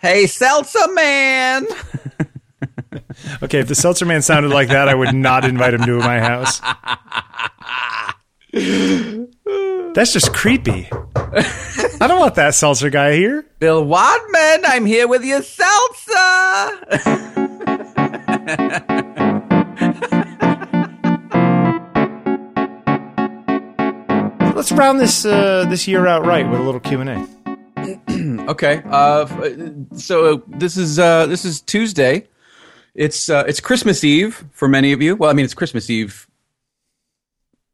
Hey, Seltzer Man. Okay, if the seltzer man sounded like that, I would not invite him to my house. That's just creepy. I don't want that seltzer guy here. Bill Wadman, I'm here with your Seltzer. Let's round this uh, this year out right with a little Q and A. Okay. Uh, so this is uh, this is Tuesday. It's uh, it's Christmas Eve for many of you. Well, I mean, it's Christmas Eve.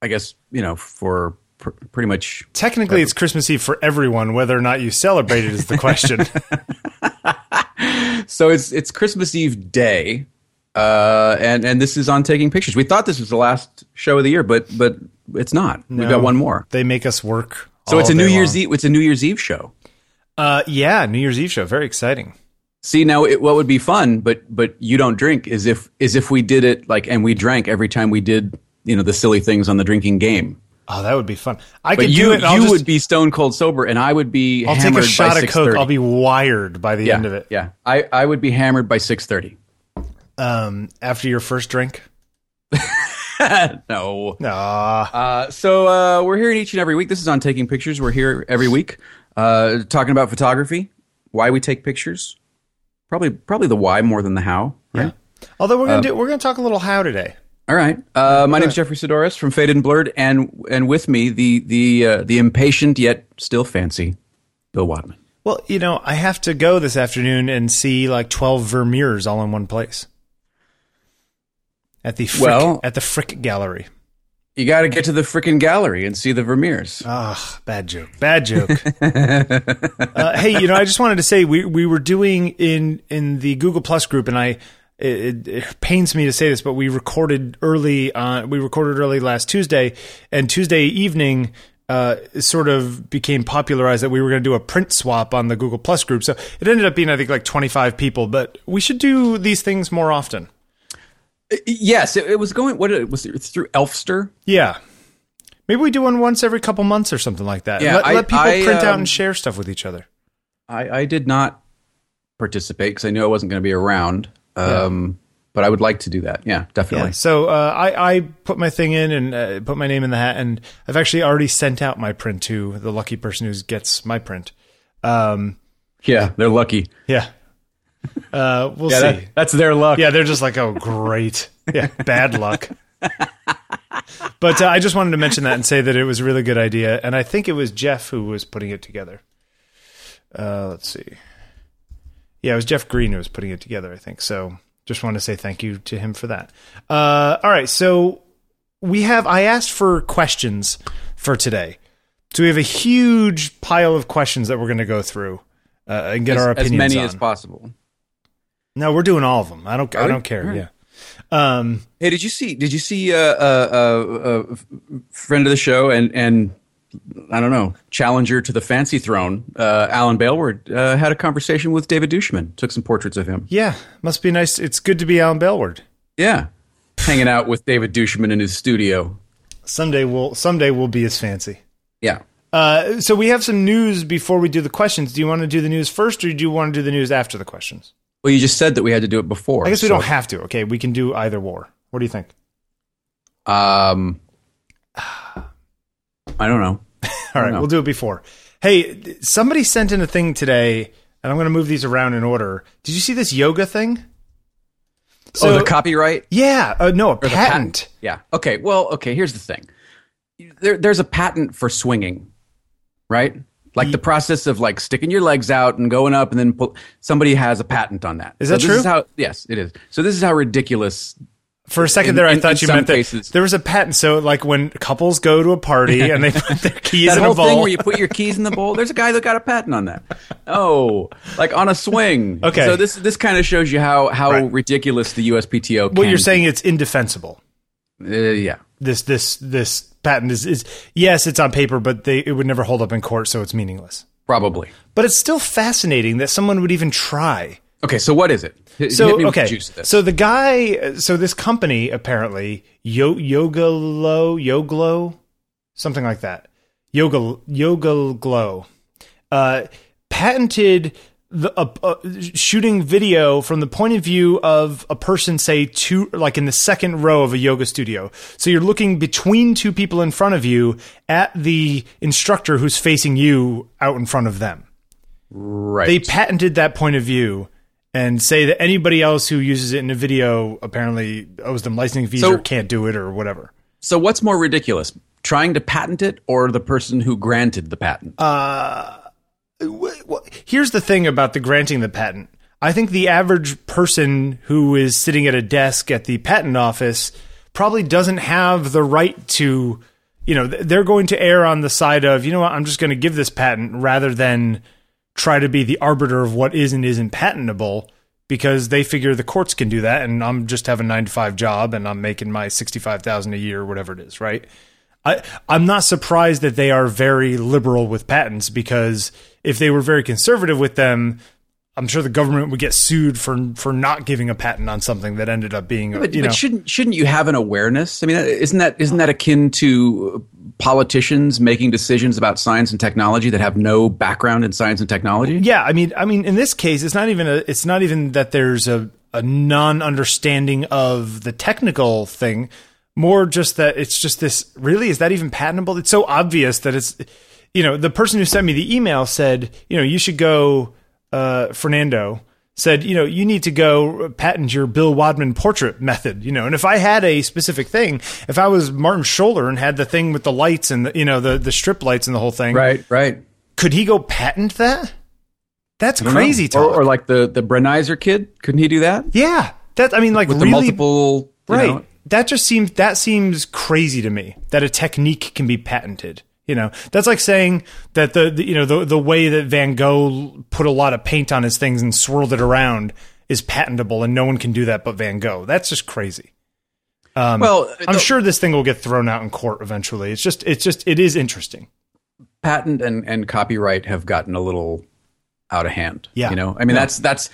I guess you know for pr- pretty much. Technically, it's Christmas Eve for everyone. Whether or not you celebrate it is the question. So it's it's Christmas Eve day, uh, and and this is on taking pictures. We thought this was the last show of the year, but but it's not. We've got one more. they make us work. So it's a New Year's. Eve. It's a New Year's Eve show. Uh, yeah, New Year's Eve show. Very exciting. See now, it, what would be fun, but but you don't drink, is if is if we did it like and we drank every time we did you know the silly things on the drinking game. Oh, that would be fun. I But could you do it. I'll you just- would be stone cold sober, and I would be. I'll take a hammered shot of Coke. 6:30. I'll be wired by the yeah, end of it. Yeah, I I would be hammered by six thirty. Um, after your first drink. no. Ah, Uh, so uh, we're here each and every week. This is on taking pictures. We're here every week uh, talking about photography, why we take pictures. Probably probably the why more than the how. Right. although we're gonna Um, do we're gonna talk a little how today. All right. Uh, my name's Jeffery Saddoris from Faded and Blurred, and and with me the the uh, the impatient yet still fancy Bill Wadman. Well, you know, I have to go this afternoon and see like twelve Vermeers all in one place at the Frick, Well- at the Frick Gallery. You got to get to the frickin' gallery and see the Vermeers. Ah, bad joke. Bad joke. uh, hey, you know, I just wanted to say we we were doing in in the Google Plus group, and I. It, it pains me to say this, but we recorded early. On, we recorded early last Tuesday, and Tuesday evening uh, sort of became popularized that we were going to do a print swap on the Google Plus group. So it ended up being, I think, like twenty five people. But we should do these things more often. Yes, it, it was going. What it was it through Elfster. Yeah, maybe we do one once every couple months or something like that. Yeah, let, I- let people I, print out um, and share stuff with each other. I, I did not participate because I knew I wasn't going to be around. Um, But I would like to do that. Yeah, definitely. Yeah. So uh, I I put my thing in and uh, put my name in the hat, and I've actually already sent out my print to the lucky person who gets my print. Um, Yeah, they're lucky. yeah. Uh, we'll Yeah, see. that- that's their luck. yeah, they're just like, oh, great. Yeah, bad luck. but uh, I just wanted to mention that and say that it was a really good idea, and I think it was Jeff who was putting it together. Uh, let's see. Yeah, it was Jeff Green who was putting it together. I think so. Just want to say thank you to him for that. Uh, all right, so we have. I asked for questions for today, so we have a huge pile of questions that we're going to go through uh, and get as, our opinions as many on. as possible. No, we're doing all of them. I don't. I Really? don't care. Right. Yeah. Um, Hey, did you see? Did you see? a uh, uh, uh, friend of the show and and I don't know, challenger to the fancy throne, uh, Alan Baleward uh, had a conversation with David Dushman. Took some portraits of him. yeah, must be nice. It's good to be Alan Bellward. Yeah, hanging out with David Dushman in his studio. Someday we'll. Someday we'll be as fancy. Yeah. Uh, so we have some news before we do the questions. Do you want to do the news first, or do you want to do the news after the questions? Well, you just said that we had to do it before. I guess we so- don't have to. Okay, we can do either war. What do you think? Um, I don't know. All right, know. we'll do it before. Hey, somebody sent in a thing today, and I'm going to move these around in order. Did you see this yoga thing? oh, the copyright. yeah, uh, no, a the patent. Yeah. Okay. Well, okay. Here's the thing. There, there's a patent for swinging, right? Like the process of like sticking your legs out and going up, and then pull, somebody has a patent on that. Is So that this true? Is how, yes, it is. So this is how ridiculous. For a second In- there, I in- thought in you meant that there was a patent. So, like when couples go to a party and they put their keys That in whole a bowl, thing where you put your keys in the bowl. There's a guy that got a patent on that. Oh, like on a swing. Okay. So this this kind of shows you how how Right. ridiculous the USPTO. what Well, you're saying it's indefensible. Uh, yeah. This this this patent is is yes, it's on paper, but they it would never hold up in court, so it's meaningless. Probably. But it's still fascinating that someone would even try. Okay. So what is it? Hit- So hit me with the okay, this. so the guy, so this company apparently Yo Yogalo Yoglo, something like that. Yoga Yoga Glow, uh, patented the uh, uh, shooting video from the point of view of a person, say two, like in the second row of a yoga studio. So you're looking between two people in front of you at the instructor who's facing you out in front of them. Right. They patented that point of view and say that anybody else who uses it in a video apparently owes them licensing fees So- or can't do it or whatever. so what's more ridiculous? Trying to patent it or the person who granted the patent? Wh- Here's the thing about the granting the patent. I think the average person who is sitting at a desk at the patent office probably doesn't have the right to, you know, they're going to err on the side of, you know what, I'm just going to give this patent rather than try to be the arbiter of what is and isn't patentable because they figure the courts can do that and I'm just have a 9 to 5 job and I'm making my 65,000 a year or whatever it is, right? I, I'm not surprised that they are very liberal with patents because if they were very conservative with them, I'm sure the government would get sued for for not giving a patent on something that ended up being, But, you but know, shouldn't shouldn't you have an awareness? I mean, isn't that isn't that akin to politicians making decisions about science and technology that have no background in science and technology? yeah. I mean, I mean, in this case, it's not even a, it's not even that there's a a non-understanding of the technical thing. More just that it's just this. Really, is that even patentable? It's so obvious that it's, you know, the person who sent me the email said, you know, you should go. Uh, Fernando said, you know, you need to go patent your Bill Wadman portrait method, you know. And if I had a specific thing, if I was Martin Schoeller and had the thing with the lights and the, you know, the the strip lights and the whole thing, Right, right. could he go patent that? That's crazy talk. Or, or like the the Brenizer kid, couldn't he do that yeah, that I mean, like with the really, multiple? you right? know- that just seems that seems crazy to me that a technique can be patented. You know, that's like saying that the, the you know the the way that Van Gogh put a lot of paint on his things and swirled it around is patentable, and no one can do that but Van Gogh. That's just crazy. Um, well, I'm sure this thing will get thrown out in court eventually. It's just it's just it is interesting. patent and, and copyright have gotten a little out of hand. Yeah. you know, I mean, Yeah. that's that's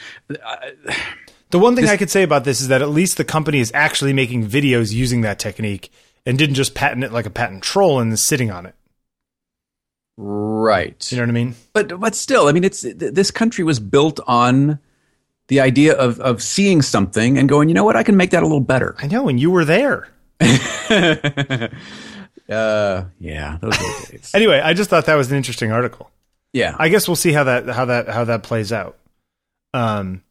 The one thing I could say about this is that at least the company is actually making videos using that technique and didn't just patent it like a patent troll and is sitting on it. right. You know what I mean? but but still, I mean, it's th- this country was built on the idea of of seeing something and going, you know what, I can make that a little better. I know, and you were there. Uh, yeah, those days. Anyway, I just thought that was an interesting article. yeah, I guess we'll see how that how that how that plays out. Um,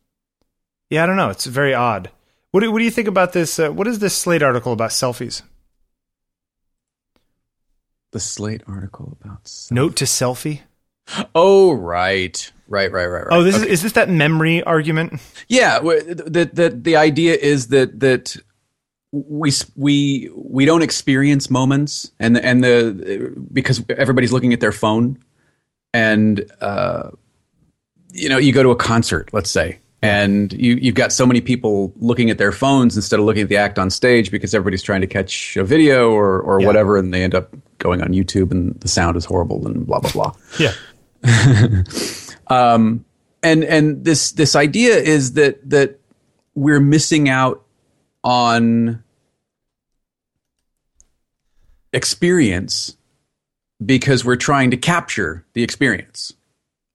yeah, I don't know. It's very odd. What do, what do you think about this? Uh, what is this Slate article about selfies? the Slate article about. Note to selfie. Oh, right, right, right, right, right. Oh, this Okay. is is this that memory argument? Yeah, the the the idea is that that we we we don't experience moments, and and the because everybody's looking at their phone, and uh, you know, you go to a concert, let's say, and you you've got so many people looking at their phones instead of looking at the act on stage because everybody's trying to catch a video or or Yeah. whatever, and they end up going on YouTube and the sound is horrible and blah blah blah Yeah. um, and and this this idea is that that we're missing out on experience because we're trying to capture the experience.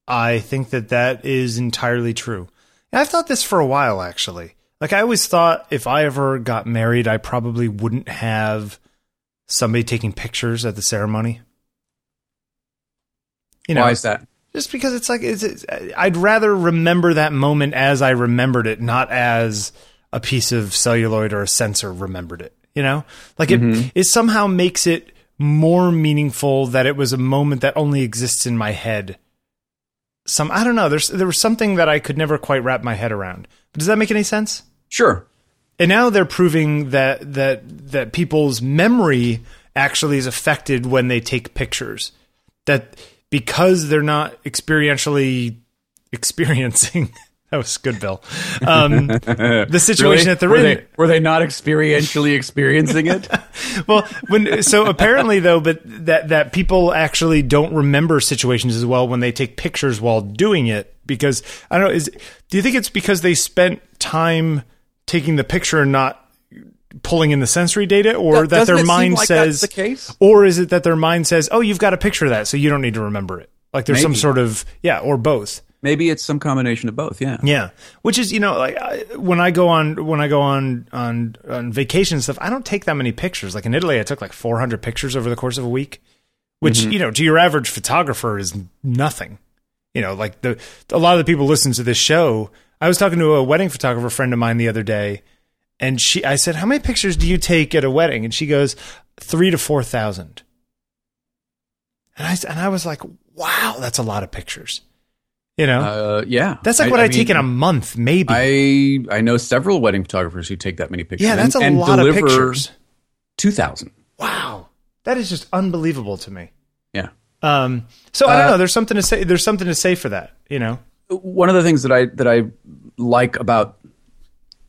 I think that that is entirely true. I've thought this for a while, actually. Like, I always thought if I ever got married, I probably wouldn't have somebody taking pictures at the ceremony. You know, Why is that? just because it's like it's, it's, I'd rather remember that moment as I remembered it, not as a piece of celluloid or a sensor remembered it. You know, like it mm-hmm. it somehow makes it more meaningful that it was a moment that only exists in my head. Some I don't know. There's there was something that I could never quite wrap my head around. But does that make any sense? Sure. And now they're proving that that that people's memory actually is affected when they take pictures. That because they're not experientially experiencing that was good, Bill. Um, the situation that they're were in. They, were they not experientially experiencing it? well, when so apparently though, but that that people actually don't remember situations as well when they take pictures while doing it because I don't know. Is do you think it's because they spent time taking the picture and not pulling in the sensory data, or Do- that their mind like says the case? or is it that their mind says, "Oh, you've got a picture of that, so you don't need to remember it"? Like there's some sort of yeah, or both. Maybe it's some combination of both. Yeah. Yeah, which is you know like I, when I go on when I go on on on vacation stuff, I don't take that many pictures. Like in Italy, I took like 400 pictures over the course of a week, which mm-hmm. you know to your average photographer is nothing. You know, like the a lot of the people listen to this show. I was talking to a wedding photographer friend of mine the other day, and she I said, "How many pictures do you take at a wedding?" And she goes, three to four thousand. And I and I was like, "Wow, that's a lot of pictures." You know, Uh, yeah. that's like what I, take mean, in a month, maybe. I I know several wedding photographers who take that many pictures. yeah, that's a and, and lot of pictures. Two thousand. Wow, that is just unbelievable to me. Yeah. Um, so I don't Uh, know. There's something to say. There's something to say for that. You know. one of the things that I that I like about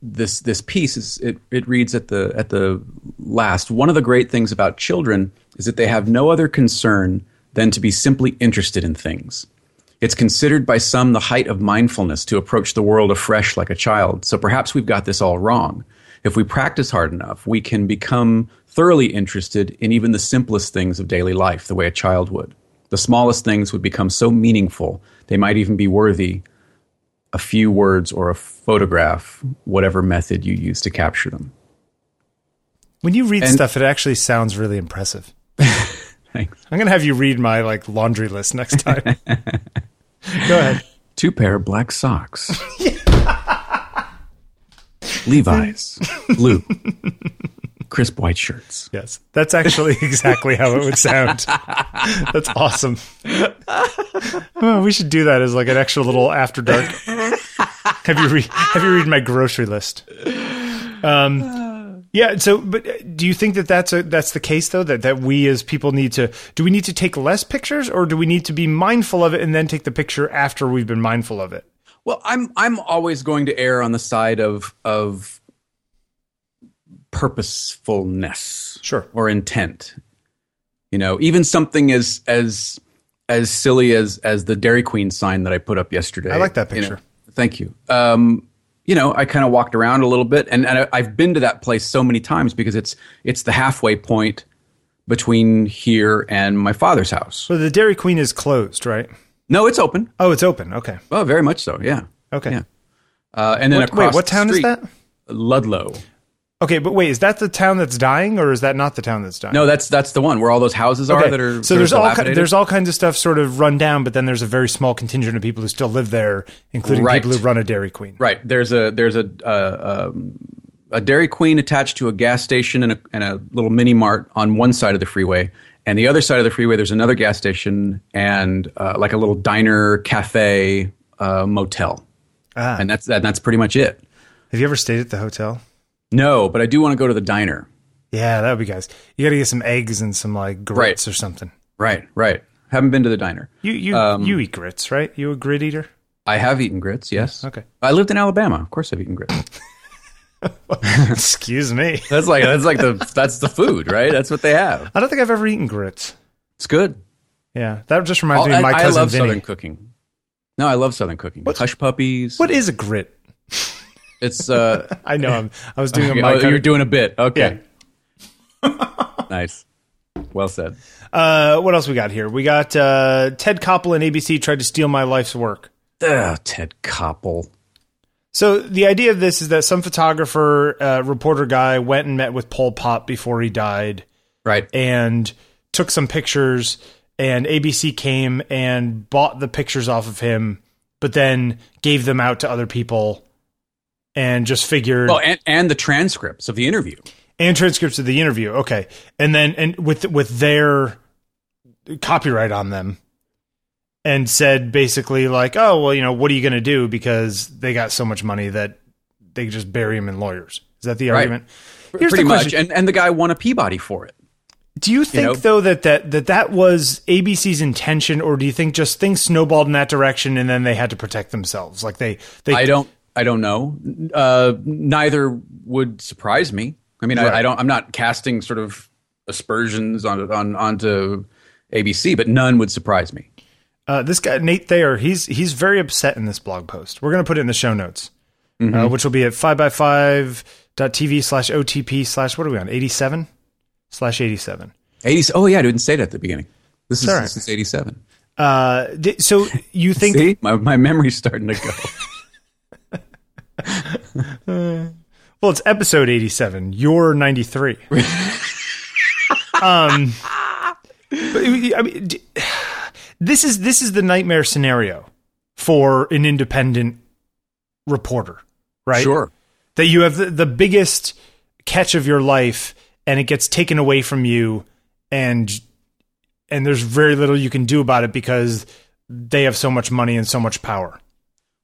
this this piece is it, it reads at the at the last one of the great things about children is that they have no other concern than to be simply interested in things. It's considered by some the height of mindfulness to approach the world afresh like a child. So perhaps we've got this all wrong. If we practice hard enough, we can become thoroughly interested in even the simplest things of daily life, the way a child would. The smallest things would become so meaningful, they might even be worthy a few words or a photograph, whatever method you use to capture them. When you read And- stuff, it actually sounds really impressive. Thanks. I'm gonna have you read my like laundry list next time. Go ahead. Two pair of black socks. Levi's. Blue. Crisp white shirts. Yes, that's actually exactly how it would sound. That's awesome. Oh, we should do that as like an extra little after dark. Have you read? Have you read my grocery list? Um, yeah. So, but uh, do you think that that's a that's the case though? That that we as people need to do we need to take less pictures, or do we need to be mindful of it and then take the picture after we've been mindful of it? Well, I'm I'm always going to err on the side of of purposefulness. Sure. Or intent. You know, even something as as as silly as as the Dairy Queen sign that I put up yesterday. I like that you know. picture. thank you. Um, you know, I kind of walked around a little bit, and, and I, I've been to that place so many times because it's it's the halfway point between here and my father's house. So the Dairy Queen is closed, right? No, it's open. Oh, it's open. Okay. Oh, very much so. Yeah. Okay. Yeah. Uh, and then What- across wait, what town is that? Ludlow. Okay, but wait, is that the town that's dying, or is that not the town that's dying? No, that's that's the one where all those houses are that are so there's all ki- there's all kinds of stuff sort of run down, but then there's a very small contingent of people who still live there, including Right. people who run a Dairy Queen. right. There's a there's a uh, um, a Dairy Queen attached to a gas station and a, and a little mini mart on one side of the freeway, and the other side of the freeway there's another gas station and uh, like a little diner, cafe, uh, motel, Ah, and that's that, that's pretty much it. have you ever stayed at the hotel? No, but I do want to go to the diner. Yeah, that would be guys. You got to get some eggs and some like grits Right. or something. Right, right. Haven't been to the diner. You you Um, you eat grits, right? You a grit eater? I have eaten grits. Yes. Okay. I lived in Alabama. Of course, I've eaten grits. Excuse me. That's like that's like the that's the food, right? That's what they have. I don't think I've ever eaten grits. It's good. Yeah, that just reminds Oh, me of my I cousin love Vinny. Southern cooking. No, I love Southern cooking. Hush puppies. What is a grit? It's uh. I know. I'm, I was doing a okay, my oh, you're of- doing a bit. Okay. nice. Well said. Uh, what else we got here? We got uh, Ted Koppel and ABC tried to steal my life's work. Ugh, Ted Koppel. So the idea of this is that some photographer, uh, reporter guy went and met with Pol Pot before he died Right. and took some pictures and ABC came and bought the pictures off of him, but then gave them out to other people and just figured Oh, and and the transcripts of the interview. and transcripts of the interview. Okay. And then and with with their copyright on them and said basically like, "Oh, well, you know, what are you going to do because they got so much money that they just bury them in lawyers." Is that the Right. argument? Here's Pretty the much. question. And and the guy won a Peabody for it. Do you think know? though that, that that that was ABC's intention or do you think just things snowballed in that direction and then they had to protect themselves? Like they they I don't. I don't know. Uh, neither would surprise me. I mean, Right. I, I don't. I'm not casting sort of aspersions on on onto ABC, but none would surprise me. Uh, this guy Nate Thayer, he's he's very upset in this blog post. We're gonna put it in the show notes, Mm-hmm. uh, which will be at five by five tv slash otp slash what are we on eighty seven slash eighty seven. 80. Oh yeah, I didn't say that at the beginning. This is right. this is 87. Uh, th- so you think See, my my memory's starting to go. Well, it's episode 87. You're 93. um, but, I mean, d- this is this is the nightmare scenario for an independent reporter, right? Sure. That you have the, the biggest catch of your life, and it gets taken away from you, and and there's very little you can do about it because they have so much money and so much power.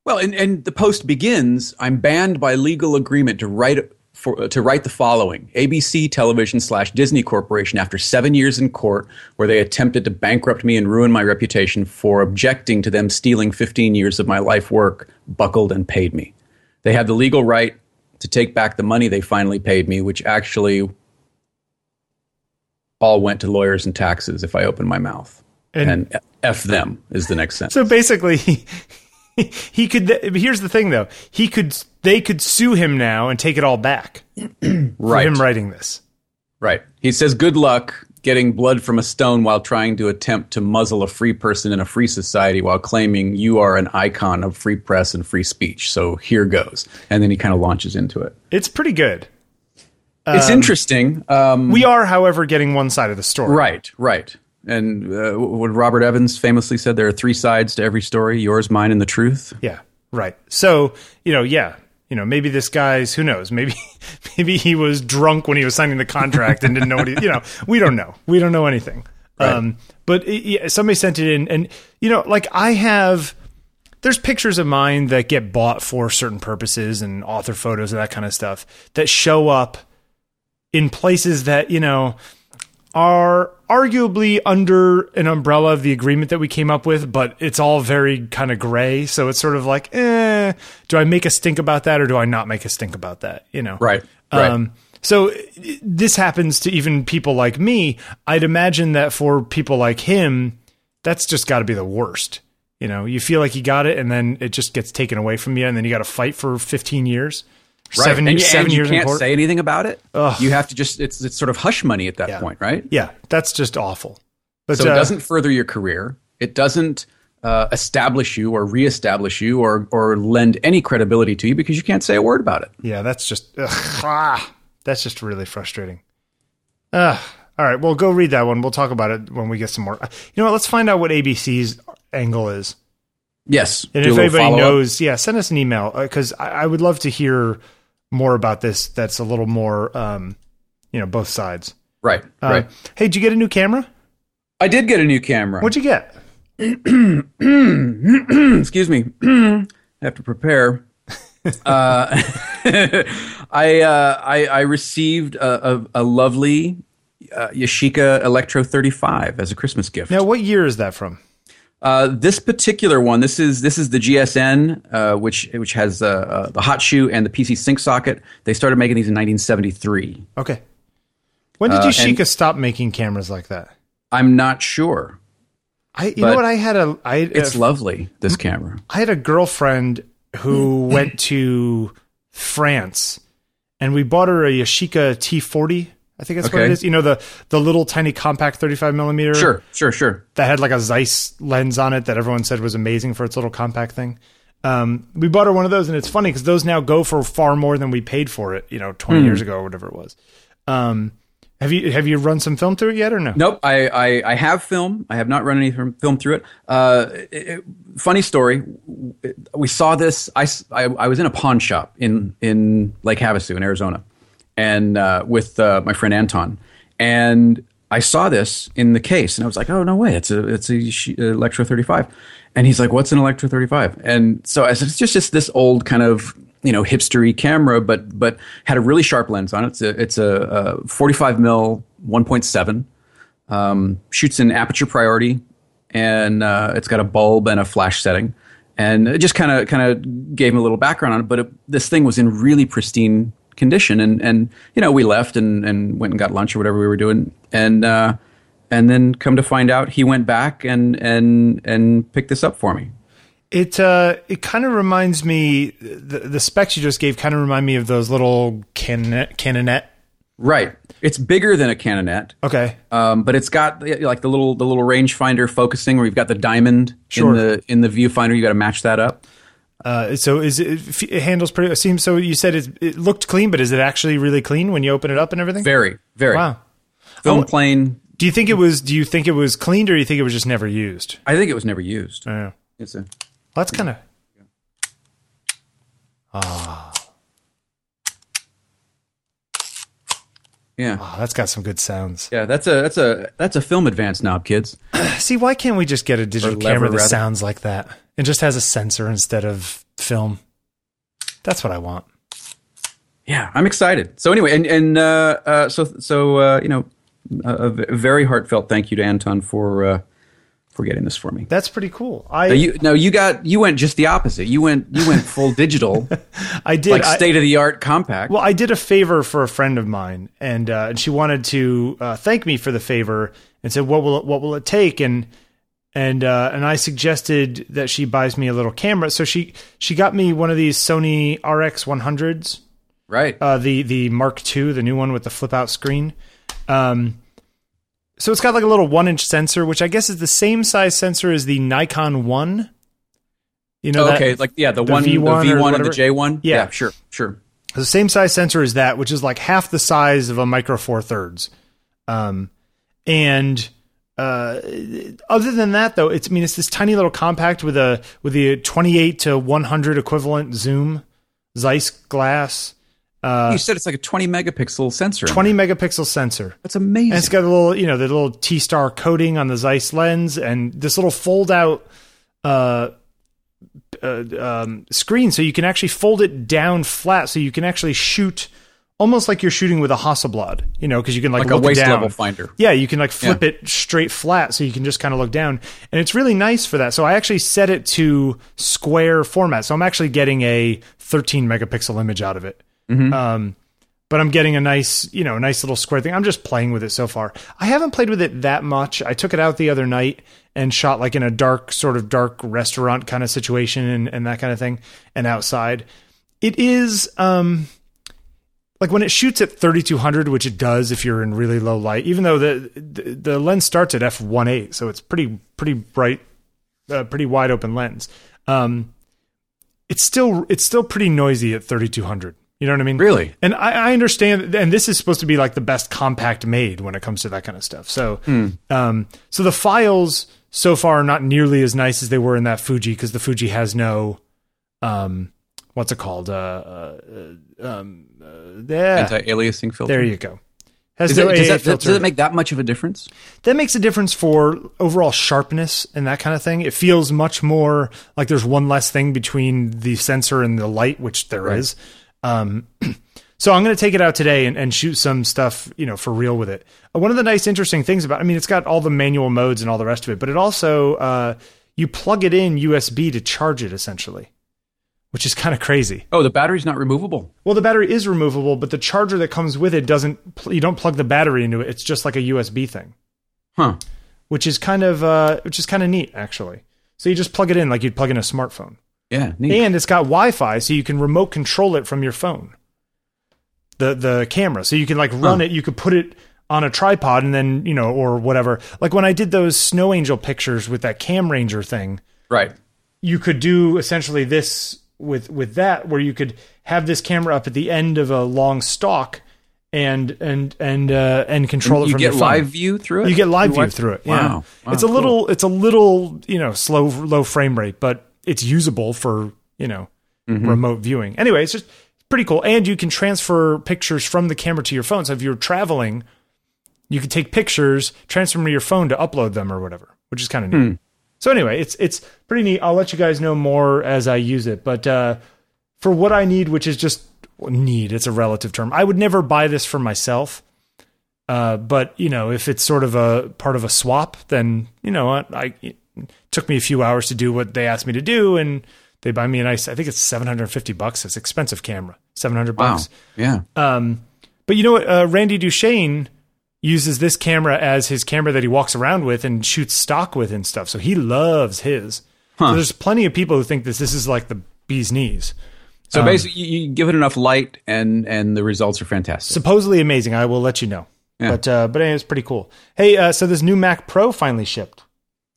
Well, and, and the post begins. I'm banned by legal agreement to write for to write the following: ABC Television slash Disney Corporation. After seven years in court, where they attempted to bankrupt me and ruin my reputation for objecting to them stealing 15 years of my life work, buckled and paid me. They had the legal right to take back the money they finally paid me, which actually all went to lawyers and taxes if I open my mouth. And- And, f them is the next sentence. So basically, he, could. Here's the thing, though. He could. They could sue him now and take it all back for right. him writing this. Right. He says, Good luck getting blood from a stone while trying to attempt to muzzle a free person in a free society while claiming you are an icon of free press and free speech. So here goes. And then he kind of launches into it. It's pretty good. It's interesting. Um, We are, however, getting one side of the story. right, right. And uh, what Robert Evans famously said there are three sides to every story yours, mine, and the truth. Yeah. Right. So you know, yeah. You know, maybe this guy's who knows. Maybe maybe he was drunk when he was signing the contract and didn't know what he. You know, we don't know. We don't know anything. Um, but it, yeah, somebody sent it in, and you know, like I have. There's pictures of mine that get bought for certain purposes and author photos and that kind of stuff that show up in places that you know are arguably under an umbrella of the agreement that we came up with, but it's all very kind of gray. So it's sort of like, eh, do I make a stink about that or do I not make a stink about that? You know? Right, right. Um, so this happens to even people like me. I'd imagine that for people like him, that's just got to be the worst. You know, you feel like you got it, and then it just gets taken away from you, and then you got to fight for 15 years, Right. seven, and, seven and years you can't court. say anything about it. Ugh. You have to just, it's, it's sort of hush money at that Yeah. point, right? yeah, that's just awful. But So uh, it doesn't further your career. It doesn't uh, establish you or reestablish you or or lend any credibility to you because you can't say a word about it. Yeah, that's just ugh, ah, that's just really frustrating. Uh, all right, well, go read that one. We'll talk about it when we get some more. You know what? Let's find out what ABC's angle is. Yes. And if anybody knows, yeah, send us an email because I, I would love to hear more about this. That's a little more, um, you know, both sides. right, Uh, right. Hey, did you get a new camera? I did get a new camera. What'd you get? Excuse me. I have to prepare. uh, I, uh, I I received a, a, a lovely uh, Yashica Electro 35 as a Christmas gift. Now, what year is that from? Uh, this particular one, this is this is the GSN, uh, which which has uh, uh, the hot shoe and the PC sync socket. They started making these in 1973. Okay. When did Uh, Yashica stop making cameras like that? I'm not sure. I, you know what? I had a, I, It's a lovely. This camera. I had a girlfriend who went to France and we bought her a Yashica T40. I think that's what it is. You know, the, the little tiny compact 35 millimeter Sure, sure, sure. that had like a Zeiss lens on it that everyone said was amazing for its little compact thing. Um, we bought her one of those and it's funny because those now go for far more than we paid for it, you know, 20 years ago or whatever it was. Um, have you, have you run some film through it yet or no? Nope. I, I, I have film. I have not run any film through it. Uh, it- it- funny story. We saw this. I I was in a pawn shop in in Lake Havasu in Arizona, and uh, with uh, my friend Anton, and I saw this in the case, and I was like, "Oh no way! It's a it's a Sh- Electro 35." And he's like, "What's an Electro 35?" And so I said, "It's just just this old kind of." You know, hipstery camera, but but had a really sharp lens on it. It's a it's a, a 45 mil 1.7 um, shoots in aperture priority, and uh, it's got a bulb and a flash setting, and it just kind of kind of gave him a little background on it. But it, this thing was in really pristine condition, and and you know we left and and went and got lunch or whatever we were doing, and uh, and then come to find out he went back and and and picked this up for me. It uh, it kind of reminds me the, the specs you just gave kind of remind me of those little can canonet Right. It's bigger than a Canonet, Okay. um, but it's got like the little the little rangefinder focusing where you've got the diamond Sure. in the in the viewfinder. You got to match that up. Uh, so is it, it handles pretty? It seems so. You said it, it looked clean, but is it actually really clean when you open it up and everything? Very, very. Wow. Film Oh. plane. Do you think it was? Do you think it was cleaned, or do you think it was just never used? I think it was never used. I. It's a Well, that's kind of. Ah. yeah. Oh, that's got some good sounds. Yeah, that's a that's a that's a film advance knob, kids. See, why can't we just get a digital lever, camera that rather. sounds like that and just has a sensor instead of film? That's what I want. Yeah, I'm excited. So anyway, and and uh, uh, so so uh, you know, a very heartfelt thank you to Anton for uh, for getting this for me. That's pretty cool. I Now you no, you got you went just the opposite. You went you went full digital, I did like state of the art compact. Well, I did a favor for a friend of mine, and uh, and she wanted to uh, thank me for the favor, and said, "What will it, what will it take?" and and uh, and I suggested that she buys me a little camera. So she she got me one of these Sony RX 100s, right. uh, the the Mark II, the new one with the flip out screen. Um, so it's got like a little one inch sensor, which I guess is the same size sensor as the Nikon One. You know, that- okay, like yeah, the, the one, V1 the V1 and the J1. Yeah. sure, sure. the same size sensor as that, which is like half the size of a micro four thirds. Um, and uh, other than that, though, it's I mean it's this tiny little compact with a with the twenty eight to one hundred equivalent zoom, Zeiss glass, uh, you said it's like a 20 megapixel sensor. twenty megapixel sensor. That's amazing. And it's got a little, you know, the little T star coating on the Zeiss lens, and this little fold out uh, uh, um, screen, so you can actually fold it down flat, so you can actually shoot almost like you're shooting with a Hasselblad, you know, because you can like, like a waist down. level finder. Yeah, you can like flip it straight flat so you can just kind of look down. And it's really nice for that. So I actually set it to square format. So I'm actually getting a 13 megapixel image out of it. Um, but I'm getting a nice, you know, a nice little square thing. I'm just playing with it so far. I haven't played with it that much. I took it out the other night and shot like in a dark, sort of dark restaurant kind of situation and, and that kind of thing and outside. It is, um, like when it shoots at 3200 which it does if you're in really low light even though the the, the lens starts at f1.8 so it's pretty pretty bright uh, pretty wide open lens. Um it's still it's still pretty noisy at 3200 you know what i mean? Really? and I, I understand and this is supposed to be like the best compact made when it comes to that kind of stuff. So um so the files so far are not nearly as nice as they were in that fuji because the fuji has no um what's it called? Uh, uh um uh, Anti-aliasing filter. there you go has Is no it, does, that, does it make that much of a difference? that makes a difference for overall sharpness and that kind of thing. It feels much more like there's one less thing between the sensor and the light, which there is. Um, so I'm going to take it out today and, and shoot some stuff, you know, for real with it. Uh, One of the nice, interesting things about, I mean, it's got all the manual modes and all the rest of it, but it also, uh, you plug it in USB to charge it essentially, which is kind of crazy. Oh, the battery's not removable. Well, the battery is removable, but the charger that comes with it doesn't, pl- you don't plug the battery into it. It's just like a USB thing Huh. which is kind of uh, which is kind of neat actually. So you just plug it in like you'd plug in a smartphone, Yeah, neat. and it's got Wi-Fi, so you can remote control it from your phone. The the camera, so you can like run Huh. it. You could put it on a tripod, and then you know, or whatever. Like when I did those snow angel pictures with that Cam Ranger thing, right. you could do essentially this with with that where you could have this camera up at the end of a long stalk and and and uh, and control it You from get your phone. live view through it. You get live view through it. Yeah. Wow. Wow, it's a cool. little it's a little, you know, slow low frame rate, but it's usable for, you know, Mm-hmm. remote viewing. Anyway, it's just pretty cool. And you can transfer pictures from the camera to your phone. So if you're traveling, you can take pictures, transfer them to your phone to upload them or whatever, which is kind of neat. Hmm. So anyway, it's it's pretty neat. I'll let you guys know more as I use it. But uh, for what I need, which is just need, it's a relative term. I would never buy this for myself. Uh, but you know, if it's sort of a part of a swap, then you know, I, I it took me a few hours to do what they asked me to do, and they buy me a nice. I think it's seven hundred fifty bucks. It's expensive camera, seven hundred Wow. bucks. Yeah. Um, but you know what? Uh, Randy Duchaine uses this camera as his camera that he walks around with and shoots stock with and stuff. So he loves his. So there's plenty of people who think this this is like the bee's knees. So basically, you, you give it enough light, and and the results are fantastic. Supposedly amazing. I will let you know. Yeah. But uh, but anyway, it's pretty cool. Hey, uh, so this new Mac Pro finally shipped.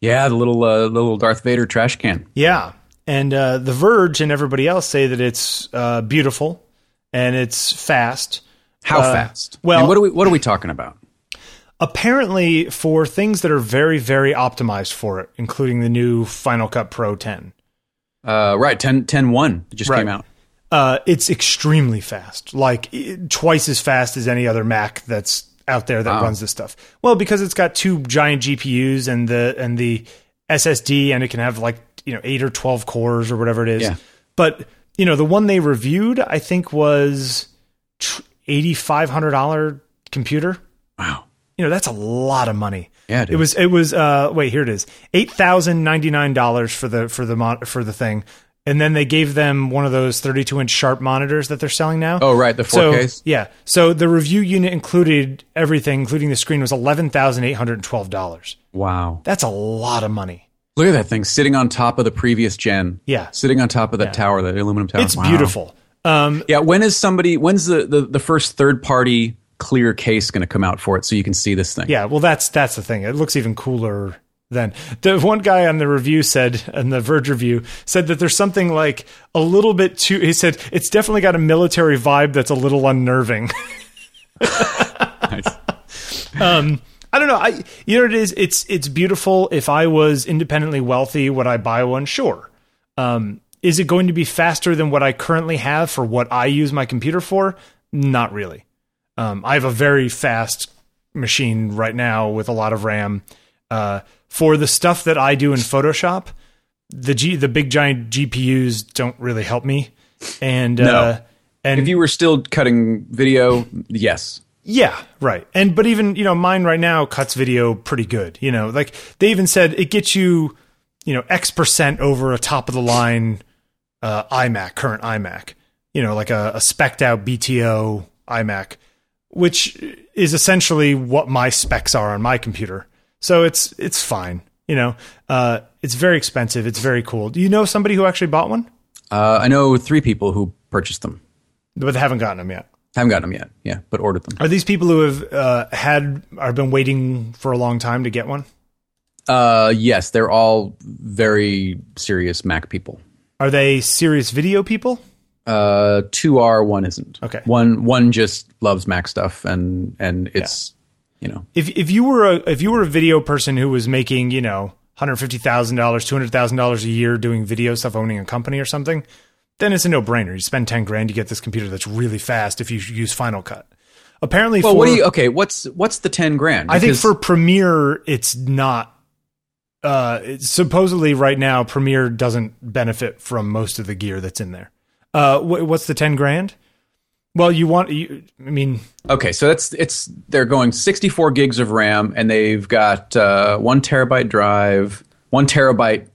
yeah, the little uh, little Darth Vader trash can. Yeah, and uh, The Verge and everybody else say that it's uh, beautiful and it's fast. How Uh, fast? well- And what are we what are we talking about? Apparently, for things that are very very optimized for it, including the new Final Cut Pro 10, Uh, right, 10, 10 1 just Right. came out. uh, it's extremely fast, like twice as fast as any other Mac that's out there that Wow. runs this stuff. Well, because it's got two giant GPUs and the and the SSD, and it can have like you know eight or twelve cores or whatever it is. Yeah. But you know the one they reviewed, I think was eighty five hundred dollar computer. Wow. You know that's a lot of money. Yeah, it was it was uh wait here it is eight thousand ninety nine dollars for the for the mon- for the thing, and then they gave them one of those thirty two inch sharp monitors that they're selling now. Oh, right, the so 4Ks. yeah, so the review unit included everything, including the screen, was eleven thousand eight hundred and twelve dollars. Wow. That's a lot of money. Look at that thing sitting on top of the previous gen. Yeah. Sitting on top of that tower, that aluminum tower. It's Wow. beautiful. Um, Yeah, when is somebody when's the, the, the first third party clear case gonna come out for it so you can see this thing? yeah, well, that's that's the thing. It looks even cooler than the one guy on the review said, in the Verge review said that there's something like a little bit too. He said it's definitely got a military vibe that's a little unnerving. Nice. I don't know. I you know what it is. It's it's beautiful. If I was independently wealthy, would I buy one? Sure. Um, is it going to be faster than what I currently have for what I use my computer for? Not really. Um, I have a very fast machine right now with a lot of RAM. Uh, for the stuff that I do in Photoshop, the G the big giant GPUs don't really help me. And uh, and If you were still cutting video, yes. yeah, right. And but even you know mine right now cuts video pretty good. You know, like they even said it gets you you know X percent over a top of the line uh, iMac, current iMac. You know, like a, a specked out BTO iMac, which is essentially what my specs are on my computer. So it's it's fine. You know, uh, it's very expensive. It's very cool. Do you know somebody who actually bought one, Uh, I know three people who purchased them. but they haven't gotten them yet? Haven't gotten them yet. Yeah, but ordered them. Are these people who have uh, had or been waiting for a long time to get one? Uh, yes, they're all very serious Mac people. Are they serious video people? Uh, two are, one isn't. Okay. One one just loves Mac stuff, and and it's you know If if you were a if you were a video person who was making you know hundred fifty thousand dollars, two hundred thousand dollars a year doing video stuff, owning a company or something, then it's a no brainer. You spend ten grand, you get this computer that's really fast if you use Final Cut. Apparently, Well, for what do you? Okay, what's what's the ten grand? I think for Premiere, it's not. Uh, supposedly right now, Premiere doesn't benefit from most of the gear that's in there. Uh, wh- what's the ten grand? Well, you want you. I mean, okay, so that's it's they're going sixty four gigs of RAM, and they've got uh, one terabyte drive, one terabyte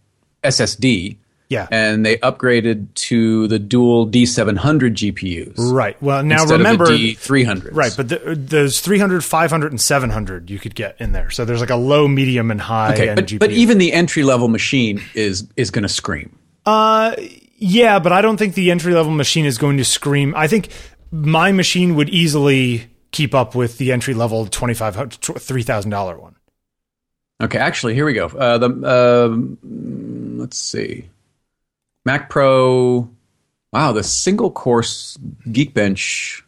SSD, yeah, and they upgraded to the dual D seven hundred GPUs. right. Well, now remember, D three hundred. right? But the, there's 300, 500, and 700 you could get in there. So there's like a low, medium, and high Okay, but GPU. but even the entry level machine is is going to scream. Uh, yeah, but I don't think the entry level machine is going to scream. I think my machine would easily keep up with the entry level twenty five three thousand dollar one. Okay, actually, here we go. Uh, the um, let's see, Mac Pro. Wow, the single course Geekbench.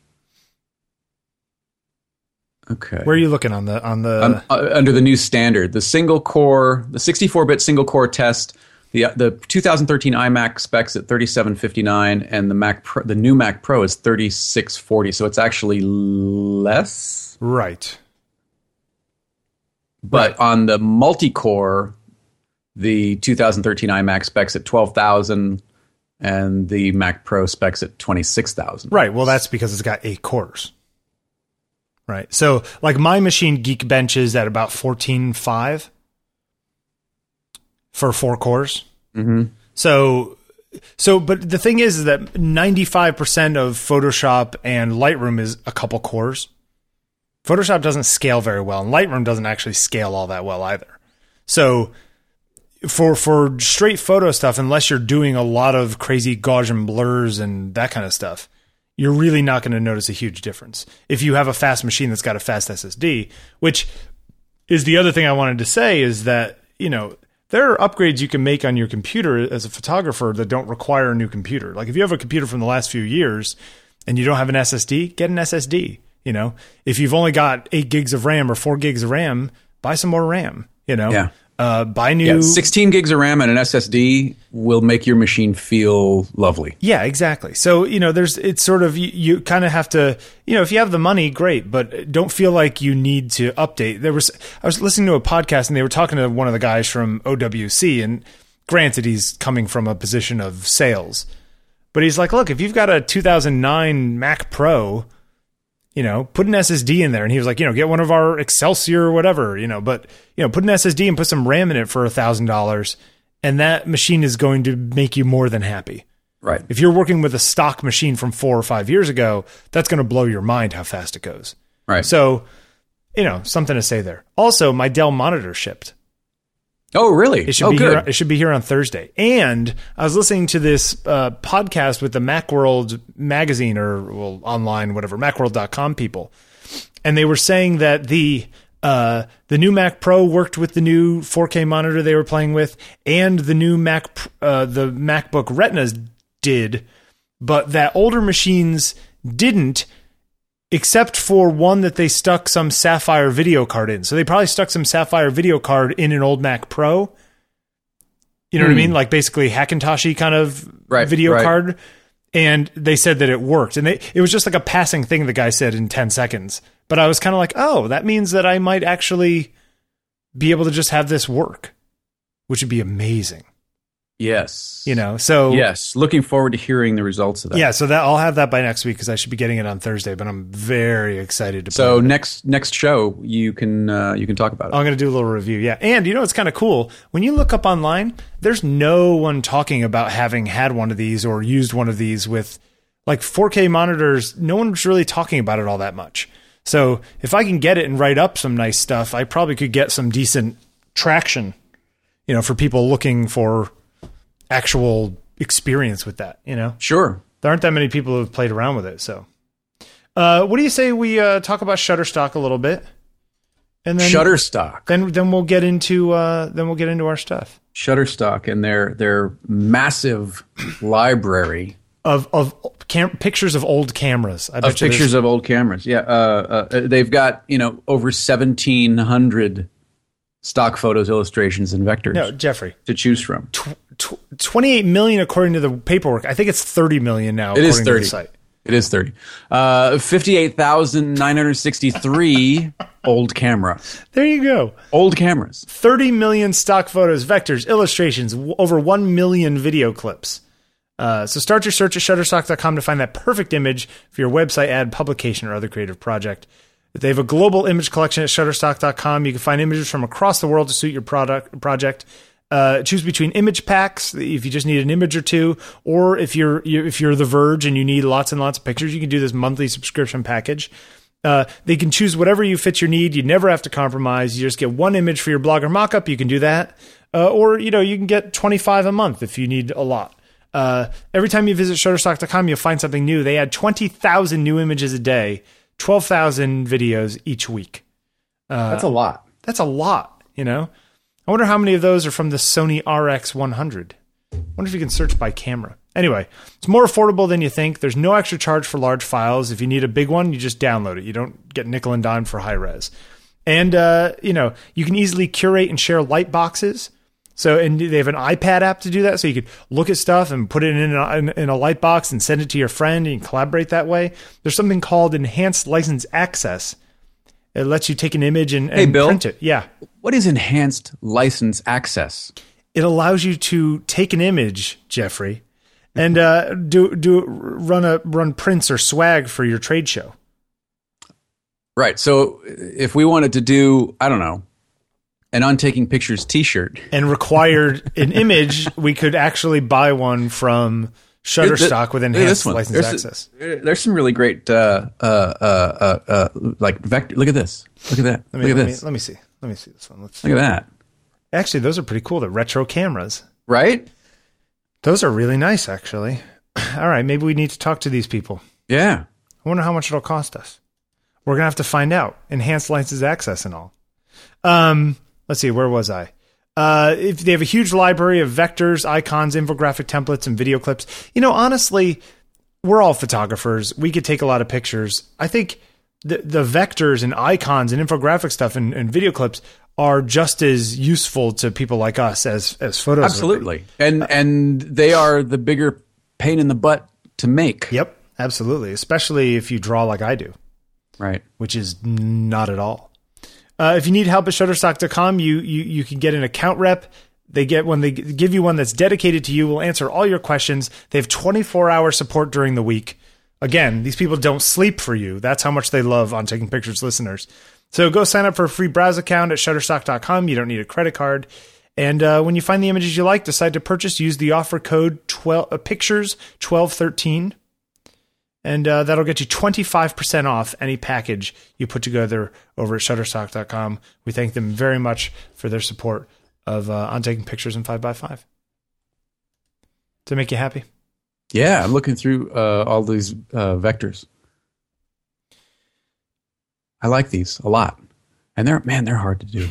Okay, Where are you looking on the on the? um, uh, under the new standard, the single core, the 64-bit single core test, the the 2013 iMac specs at 3759, and the Mac Pro, the new Mac Pro is 3640. So it's actually less. right. But on the multi-core, the 2013 iMac specs at 12,000 and the Mac Pro specs at 26,000. Right. Well, that's because it's got eight cores. Right. So, like my machine Geekbench is at about fourteen five for four cores. hmm So, so, but the thing is, is that ninety five percent of Photoshop and Lightroom is a couple cores. Photoshop doesn't scale very well, and Lightroom doesn't actually scale all that well either. So, for for straight photo stuff, unless you're doing a lot of crazy Gaussian blurs and that kind of stuff, you're really not going to notice a huge difference. If you have a fast machine that's got a fast SSD, which is the other thing I wanted to say is that you know there are upgrades you can make on your computer as a photographer that don't require a new computer. Like if you have a computer from the last few years and you don't have an SSD, get an SSD. You know, if you've only got eight gigs of RAM or four gigs of RAM, buy some more RAM. You know, Yeah. Uh, buy new. Yeah, 16 gigs of RAM and an SSD will make your machine feel lovely. Yeah, exactly. So, you know, there's, it's sort of, you, you kind of have to, you know, if you have the money, great, but don't feel like you need to update. There was, I was listening to a podcast and they were talking to one of the guys from OWC, and granted, he's coming from a position of sales, but he's like, look, if you've got a 2009 Mac Pro, you know, put an SSD in there. And he was like, you know, get one of our Accelsior or whatever, you know, but, you know, put an SSD and put some RAM in it for a thousand dollars. And that machine is going to make you more than happy. Right. If you're working with a stock machine from four or five years ago, that's going to blow your mind how fast it goes. Right. So, you know, something to say there. Also, my Dell monitor shipped. Oh, really? It should oh, be good. here. It should be here on Thursday. And I was listening to this uh, podcast with the MacWorld magazine or well online whatever MacWorld.com people, and they were saying that the uh, the new Mac Pro worked with the new 4K monitor they were playing with, and the new Mac uh, the MacBook Retinas did, but that older machines didn't except for one that they stuck some Sapphire video card in. So they probably stuck some Sapphire video card in an old Mac Pro. You know what I Hmm. mean? Like basically Hackintoshy kind of Right, video right. card. And they said that it worked. And they, it was just like a passing thing the guy said in 10 seconds. But I was kind of like, oh, that means that I might actually be able to just have this work, which would be amazing. Yes. You know? So Yes. Looking forward to hearing the results of that. yeah, so that I'll have that by next week because I should be getting it on Thursday, but I'm very excited to So with it. next next show you can uh, you can talk about it. I'm going to do a little review. Yeah. And you know, it's kind of cool. When you look up online, there's no one talking about having had one of these or used one of these with like 4K monitors. No one's really talking about it all that much. So if I can get it and write up some nice stuff, I probably could get some decent traction, you know, for people looking for actual experience with that, you know? Sure. There aren't that many people who have played around with it. So, uh, what do you say we uh, talk about Shutterstock a little bit? And then Shutterstock. then then we'll get into uh, then we'll get into our stuff Shutterstock and their their massive library of of cam- pictures of old cameras. Of pictures of old cameras. Yeah, uh, uh, they've got you know over seventeen hundred stock photos, illustrations, and vectors No, Jeffery, to choose from. tw- tw- twenty eight million according to the paperwork. I think it's thirty million now. It is according to the thirty. It is thirty. Uh, Fifty-eight thousand nine hundred sixty-three old camera. There you go. Old cameras. 30 million stock photos, vectors, illustrations, w- over 1 million video clips. Uh, so start your search at shutterstock.com to find that perfect image for your website, ad, publication, or other creative project. They have a global image collection at shutterstock.com. You can find images from across the world to suit your product project. Uh, choose between image packs if you just need an image or two, or if you're you, if you're The Verge and you need lots and lots of pictures, you can do this monthly subscription package. Uh, they can choose whatever you fit your need. You never have to compromise. You just get one image for your blogger mockup. You can do that, uh, or you know you can get twenty five a month if you need a lot. Uh, every time you visit Shutterstock.com, you'll find something new. They add twenty thousand new images a day, twelve thousand videos each week. That's a lot. That's a lot, you know. I wonder how many of those are from the Sony RX 100. wonder if you can search by camera. Anyway, it's more affordable than you think. There's no extra charge for large files. If you need a big one, you just download it. You don't get nickel and dime for high res. And uh, you know, you can easily curate and share light boxes. So, and they have an iPad app to do that. So you could look at stuff and put it in a, in, in a light box and send it to your friend and collaborate that way. There's something called enhanced license access. It lets you take an image and, and Bill. print it. Yeah. What is enhanced license access? it allows you to take an image, Jeffery, and uh, do do run a run prints or swag for your trade show. Right. So if we wanted to do, I don't know, an "On Taking pictures T-shirt, And required an image, we could actually buy one from Shutterstock with Look at this enhanced license There's access. there's some really great, uh, uh, uh, uh, uh, like vector. Look at this. Look at that. Let me, look at let, me, this. let me see. Let me see this one. Let's Look at that. Actually, those are pretty cool. The retro cameras. right? Those are really nice, actually. All right, maybe we need to talk to these people. Yeah. I wonder how much it'll cost us. We're gonna have to find out. Enhanced license access and all. Um, let's see, where was I? Uh, if they have a huge library of vectors, icons, infographic templates, and video clips. You know, honestly, we're all photographers. We could take a lot of pictures. I think the the vectors and icons and infographic stuff and, and video clips are just as useful to people like us as as photos. Absolutely. And and they are the bigger pain in the butt to make. Yep, absolutely. Especially if you draw like I do. Right. which is not at all. Uh, if you need help at Shutterstock.com, you, you you can get an account rep. They get one. They give you one that's dedicated to you. Will answer all your questions. They have 24 hour support during the week. Again, these people don't sleep for you. That's how much they love on taking pictures listeners. So go sign up for a free browse account at Shutterstock.com. You don't need a credit card. And uh, when you find the images you like, decide to purchase. Use the offer code 12 uh, pictures 1213 and uh, that'll get you 25% off any package you put together over at shutterstock.com. We thank them very much for their support of uh, on taking pictures in 5x5. Does that make you happy? Yeah, I'm looking through uh, all these uh, vectors. I like these a lot, and they're man, they're hard to do.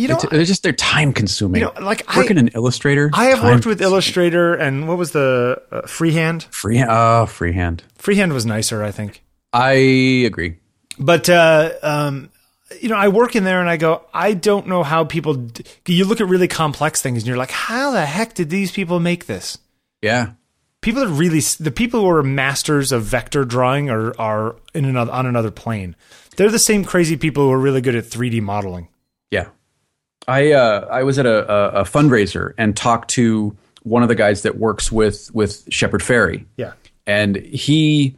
You know, they're just they're time consuming. you know like Working I, in Illustrator. I have worked with. Illustrator and what was the uh, freehand? freehand. Oh, freehand. Freehand was nicer, I think. I agree. But uh, um, you know, I work in there and I go, I don't know how people. D- you look at really complex things and you're like, how the heck did these people make this? Yeah, people that really the people who are masters of vector drawing are are in another on another plane. They're the same crazy people who are really good at 3D modeling. yeah. I uh, I was at a, a, a fundraiser and talked to one of the guys that works with with Shepard Fairey. Yeah. and he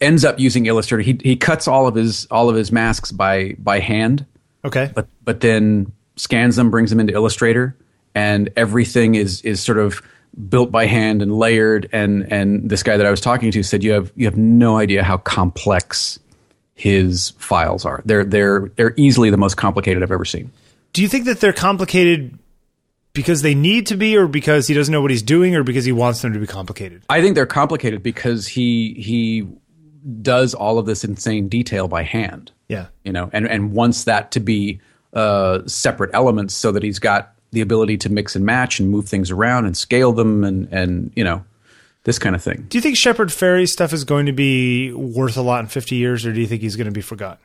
ends up using Illustrator. He he cuts all of his all of his masks by by hand, Okay. but but then scans them, brings them into Illustrator, and everything is is sort of built by hand and layered. And and this guy that I was talking to said you have you have no idea how complex his files are. They're they're they're easily the most complicated I've ever seen. Do you think that they're complicated because they need to be, or because he doesn't know what he's doing, or because he wants them to be complicated? I think they're complicated because he he does all of this insane detail by hand. Yeah. you know, and and wants that to be uh, separate elements so that he's got the ability to mix and match and move things around and scale them and and you know this kind of thing. Do you think Shepard Fairey's stuff is going to be worth a lot in 50 years, or do you think he's going to be forgotten?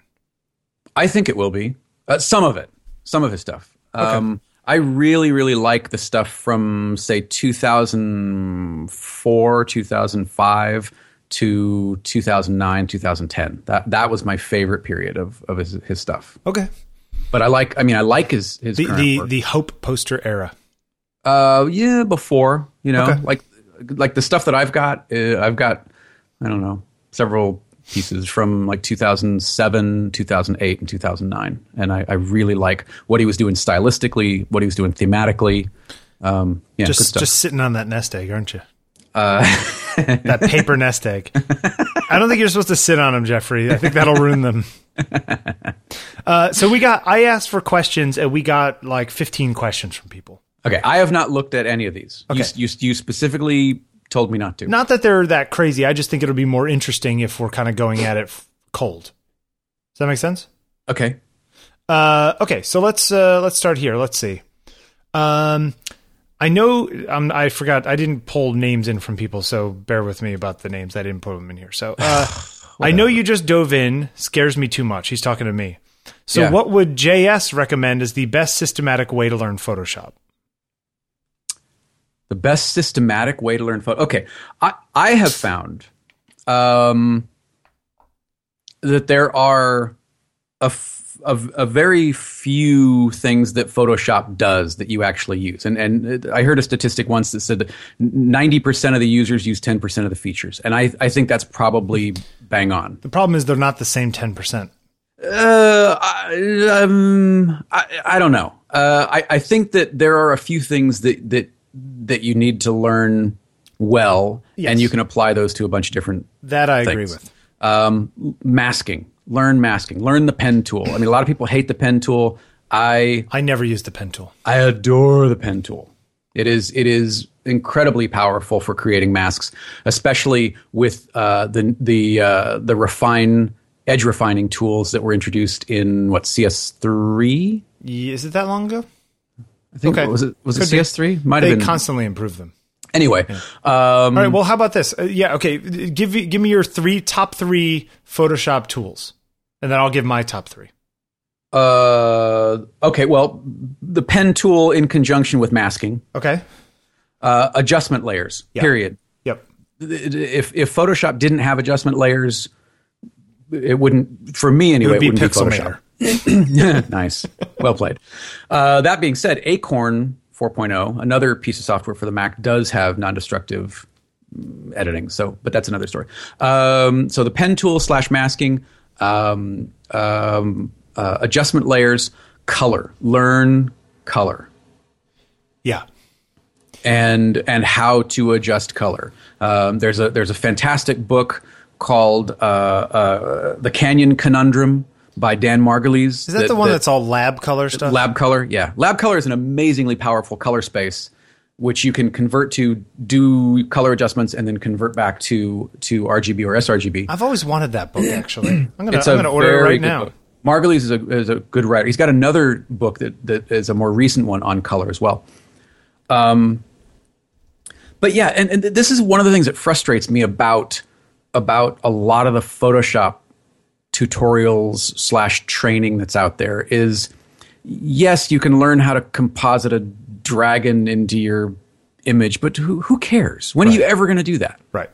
I think it will be uh, some of it, some of his stuff. Um, I really, really like the stuff from say 2004, 2005 to 2009, 2010. That that was my favorite period of of his, his stuff. Okay. But I like, I mean, I like his his The the, the Hope poster era. Uh, yeah, before you know, Okay. like like the stuff that I've got. Uh, I've got I don't know several pieces from like 2007, 2008, and 2009, and I, I really like what he was doing stylistically, what he was doing thematically. Um, yeah, Just just sitting on that nest egg, aren't you? that paper nest egg. I don't think you're supposed to sit on them, Jeffery. I think that'll ruin them. Uh, so we got. I asked for questions, and we got like 15 questions from people. okay, I have not looked at any of these. You, Okay. you, you specifically told me not to. Not that they're that crazy. I just think it'll be more interesting if we're kind of going at it cold. Does that make sense? Okay, Uh, okay, so let's uh, let's start here. Let's see. Um, I know um, I forgot. I didn't pull names in from people, so bear with me about the names. I didn't put them in here. So uh, I know you just dove in. Scares me too much. He's talking to me. So Yeah. what would JS recommend as the best systematic way to learn Photoshop? The best systematic way to learn photo. Okay, I I have found um, that there are a, f- a, a very few things that Photoshop does that you actually use. And and I heard a statistic once that said ninety percent of the users use ten percent of the features, and I I think that's probably bang on. The problem is they're not the same ten percent. Uh, I, um, I, I don't know. Uh, I, I think that there are a few things that that that you need to learn well, Yes. and you can apply those to a bunch of different That I agree with. Um, masking. Learn masking. Learn the pen tool. I mean, a lot of people hate the pen tool. I I never used the pen tool. I adore the pen tool. It is it is incredibly powerful for creating masks, especially with uh, the the uh, the refine edge refining tools that were introduced in what CS3. Is it that long ago? I think Okay. was it was it Could be. CS3? Might They have been. constantly improve them. anyway, um, All right. Well, how about this? Uh, yeah. Okay. Give me- give me your three top three Photoshop tools, and then I'll give my top three. uh, okay. Well, the pen tool in conjunction with masking, Okay. uh, adjustment layers. Yeah. Period. Yep. If if Photoshop didn't have adjustment layers, it wouldn't. For me It anyway, would be wouldn't Pixelmator. Photoshop. nice. Well played. Uh, that being said, Acorn 4.0, another piece of software for the Mac, does have non-destructive mm, editing. So, but that's another story. Um, so the pen tool slash masking, um, um, uh, adjustment layers, color, learn color Yeah. and and how to adjust color. Um, there's a there's a fantastic book called uh, uh, The Canyon Conundrum by Dan Margulies. Is that, the one that's all lab color stuff? Lab Color? Yeah, Lab Color is an amazingly powerful color space, which you can convert to do color adjustments and then convert back to to RGB or sRGB. I've always wanted that book. Actually, I'm gonna I'm gonna order it right now. book. Margulies is a, is a good writer. He's got another book that, that is a more recent one on color as well. Um, but yeah, and, and this is one of the things that frustrates me about about a lot of the Photoshop tutorials slash training that's out there is yes, you can learn how to composite a dragon into your image, but who, who cares? When are you ever going to do that? Right.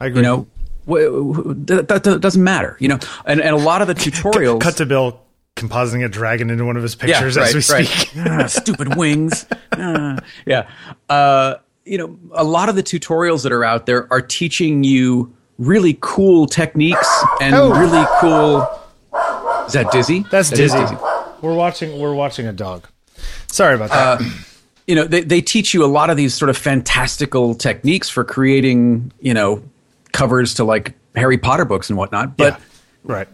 I agree. You know, that, doesn't matter. You know, and, and a lot of the tutorials. cut to Bill compositing a dragon into one of his yeah, pictures right, as we right. speak. Ah, stupid wings. Ah, yeah. Uh, you know, a lot of the tutorials that are out there are teaching you really cool techniques and Oh. really cool. Is that Dizzy? That's That is dizzy. We're watching. We're watching a dog. Sorry about that. Uh, you know they, they teach you a lot of these sort of fantastical techniques for creating you know covers to like harry potter books and whatnot but yeah. Right.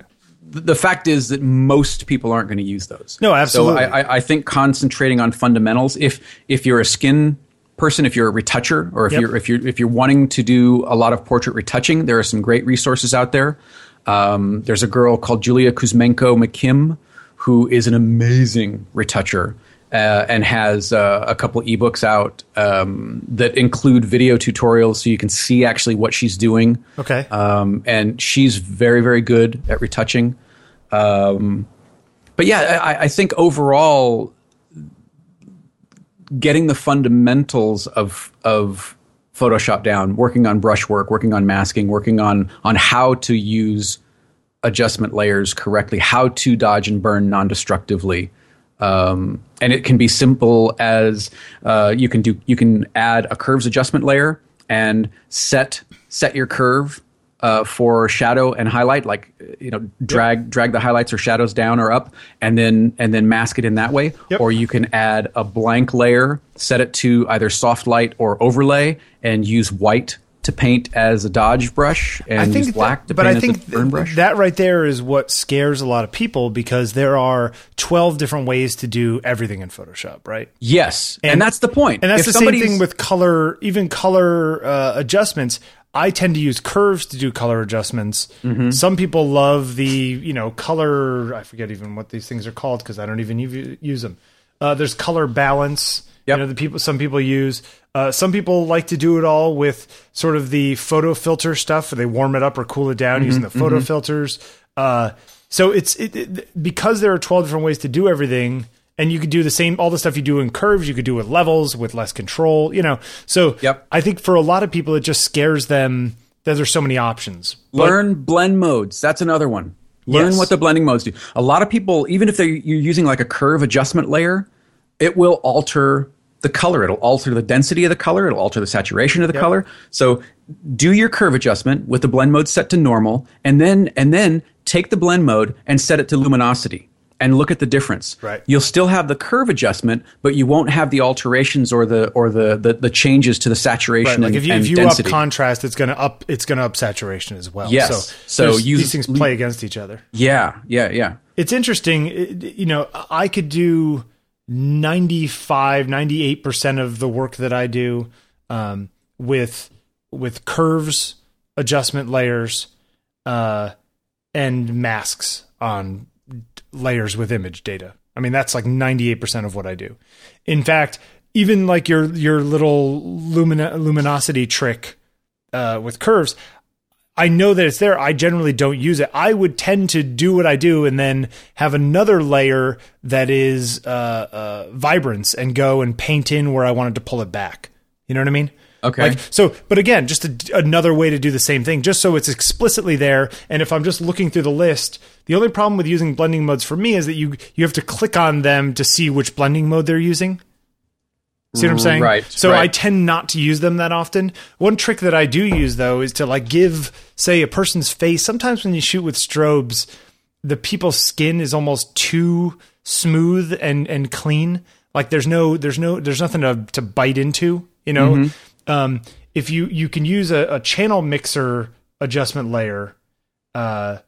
th- the fact is that most people aren't going to use those No, absolutely. so I, I, I think concentrating on fundamentals if if you're a skin person if you're a retoucher or if Yep. you're if you're if you're wanting to do a lot of portrait retouching there are some great resources out there um, there's a girl called julia kuzmenko mckim who is an amazing retoucher uh, and has uh, a couple ebooks out um, that include video tutorials so you can see actually what she's doing Okay. um, and she's very very good at retouching um, but yeah I, I think overall getting the fundamentals of of photoshop down working on brushwork working on masking working on on how to use adjustment layers correctly how to dodge and burn non-destructively. Um, and it can be simple as uh, you can do you can add a curves adjustment layer and set set your curve uh, for shadow and highlight like you know drag drag the highlights or shadows down or up and then and then mask it in that way Yep. or you can add a blank layer set it to either soft light or overlay and use white to paint as a dodge brush and i use black that- to but paint I as think a burn brush that right there is what scares a lot of people because there are 12 different ways to do everything in Photoshop, right? yes and, that's the point. point And that's If the same thing with color, even color uh, adjustments. I tend to use curves to do color adjustments. Mm-hmm. Some people love the, you know, color. I forget even what these things are called because I don't even use them. Uh, there's color balance. Yep. You know, the people. Some people use. Uh, some people like to do it all with sort of the photo filter stuff, where they warm it up or cool it down using the photo filters. Uh, so it's it, it, because there are 12 different ways to do everything and you could do the same all the stuff you do in curves you could do with levels with less control you know so Yep. i think for a lot of people it just scares them that there's so many options But- Learn blend modes. That's another one. Learn Yes. what the blending modes do. A lot of people, even if they're you're using like a curve adjustment layer, it will alter the color. It'll alter the density of the color. It'll alter the saturation of the color. So do your curve adjustment with the blend mode set to normal, and then and then take the blend mode and set it to luminosity. And look at the difference. Right. You'll still have the curve adjustment, but you won't have the alterations or the or the the, the changes to the saturation Right, like and, if you, and if you density. up contrast, it's gonna up it's gonna up saturation as well. Yes. So, So use- these things play against each other. yeah, yeah, yeah. It's interesting. You know, I could do 95, 98% of the work that I do um, with with curves, adjustment layers, uh, and masks on layers with image data. I mean, that's like 98% of what I do. In fact, even like your your little lumina, luminosity trick uh, with curves, I know that it's there. I generally don't use it. I would tend to do what I do and then have another layer that is uh, uh, vibrance and go and paint in where I wanted to pull it back. You know what I mean? Okay. Like so, but again, just a, another way to do the same thing, just so it's explicitly there. And if I'm just looking through the list, the only problem with using blending modes for me is that you you have to click on them to see which blending mode they're using. See what I'm saying? Right, So right. I tend not to use them that often. One trick that I do use though is to like give, say, a person's face. Sometimes when you shoot with strobes, the people's skin is almost too smooth and and clean. Like there's no there's no there's nothing to to bite into. You know, Mm-hmm. Um, if you you can use a, a channel mixer adjustment layer, uh,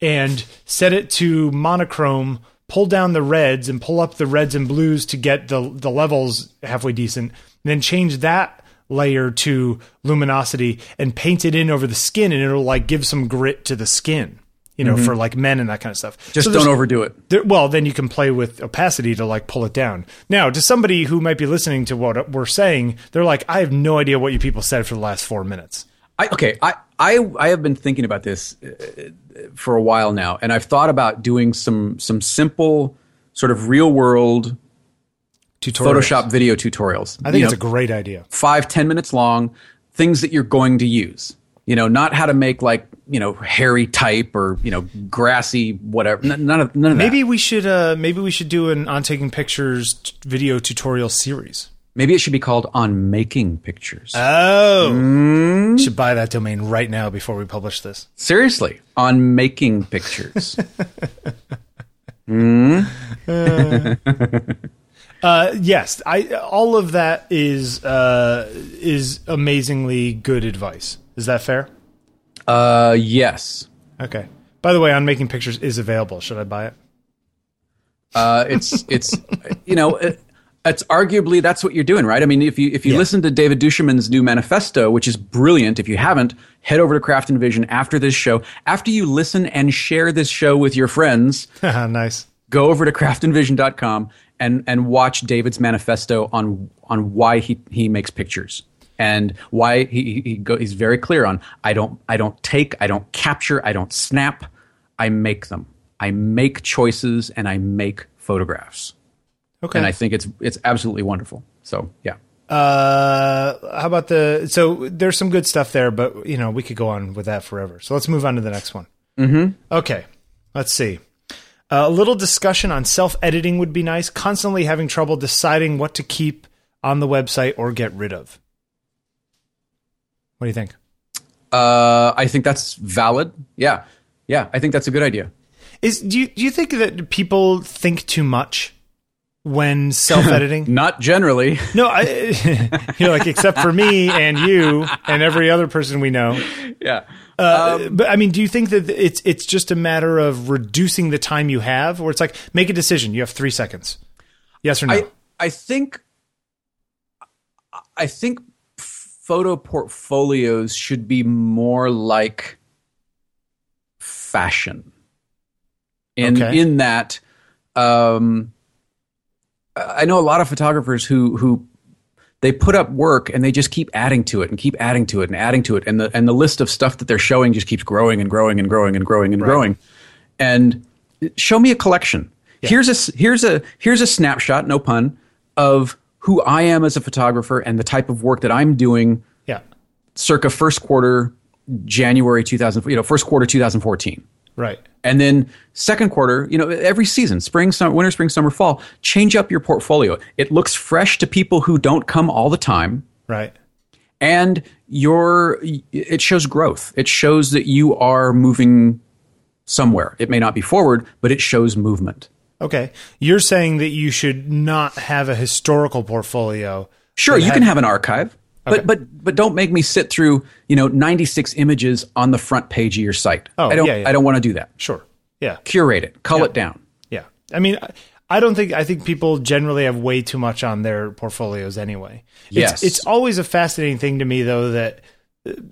and set it to monochrome pull down the reds and pull up the reds and blues to get the the levels halfway decent then change that layer to luminosity and paint it in over the skin and it'll like give some grit to the skin you know for like men and that kind of stuff Just So don't overdo it. there, well, then you can play with opacity to like pull it down. Now, to somebody who might be listening to what we're saying, they're like, I have no idea what you people said for the last four minutes. I, okay, I, I I have been thinking about this uh, for a while now, and I've thought about doing some some simple sort of real world Tutorial. Photoshop video tutorials. I think You it's know, a great idea. five ten minutes long, things that you're going to use. You know, not how to make like you know hairy type or you know grassy whatever. N- none of none of that. Maybe we should. Uh, maybe we should do an on taking pictures t- video tutorial series. Maybe it should be called on making pictures. Oh, should buy that domain right now before we publish this. Seriously, on making pictures. Uh, yes, I. All of that is uh, is amazingly good advice. Is that fair? uh, yes. Okay. By the way, on making pictures is available. Should I buy it? Uh, it's it's you know it, it's arguably that's what you're doing, right? I mean, if you if you Yeah. listen to David Duchemin's new manifesto, which is brilliant, if you haven't, head over to Craft and Vision after this show. After you listen and share this show with your friends, nice. go over to craftandvision.com and and watch David's manifesto on on why he he makes pictures and why he he go, he's very clear on I don't I don't take I don't capture I don't snap I make them I make choices and I make photographs Okay. and I think it's it's absolutely wonderful so yeah Uh, how about the? So there's some good stuff there, but you know we could go on with that forever. So let's move on to the next one. Mm-hmm. Okay, let's see. Uh, a little discussion on self editing would be nice. Constantly having trouble deciding what to keep on the website or get rid of. What do you think? uh, I think that's valid yeah yeah I think that's a good idea Is do you do you think that people think too much when self editing? not generally no, I, you're like except for me and you and every other person we know. yeah Uh, but I mean, do you think that it's it's just a matter of reducing the time you have, or it's like make a decision? You have three seconds. Yes or no? I I think I think photo portfolios should be more like fashion. In Okay. in that um I know a lot of photographers who who they put up work and they just keep adding to it and keep adding to it and adding to it and the and the list of stuff that they're showing just keeps growing and growing and growing and growing and growing. And show me a collection. Here's a here's a here's a snapshot, no pun, of who I am as a photographer and the type of work that I'm doing yeah, circa first quarter January 2000, you know, first quarter 2014. right. And then second quarter, you know, every season, spring, summer, winter, spring, summer, fall, change up your portfolio. It looks fresh to people who don't come all the time Right. and your it shows growth. It shows that you are moving somewhere. It may not be forward, but it shows movement. Okay. You're saying that you should not have a historical portfolio. Sure, you have- can have an archive, Okay. but but but don't make me sit through you know 96 images on the front page of your site. Oh, I don't yeah, yeah. I don't want to do that. Sure. Yeah. Curate it, cull it down. Yeah. I mean, I- don't think, I think people generally have way too much on their portfolios anyway. It's, Yes. It's always a fascinating thing to me, though, that,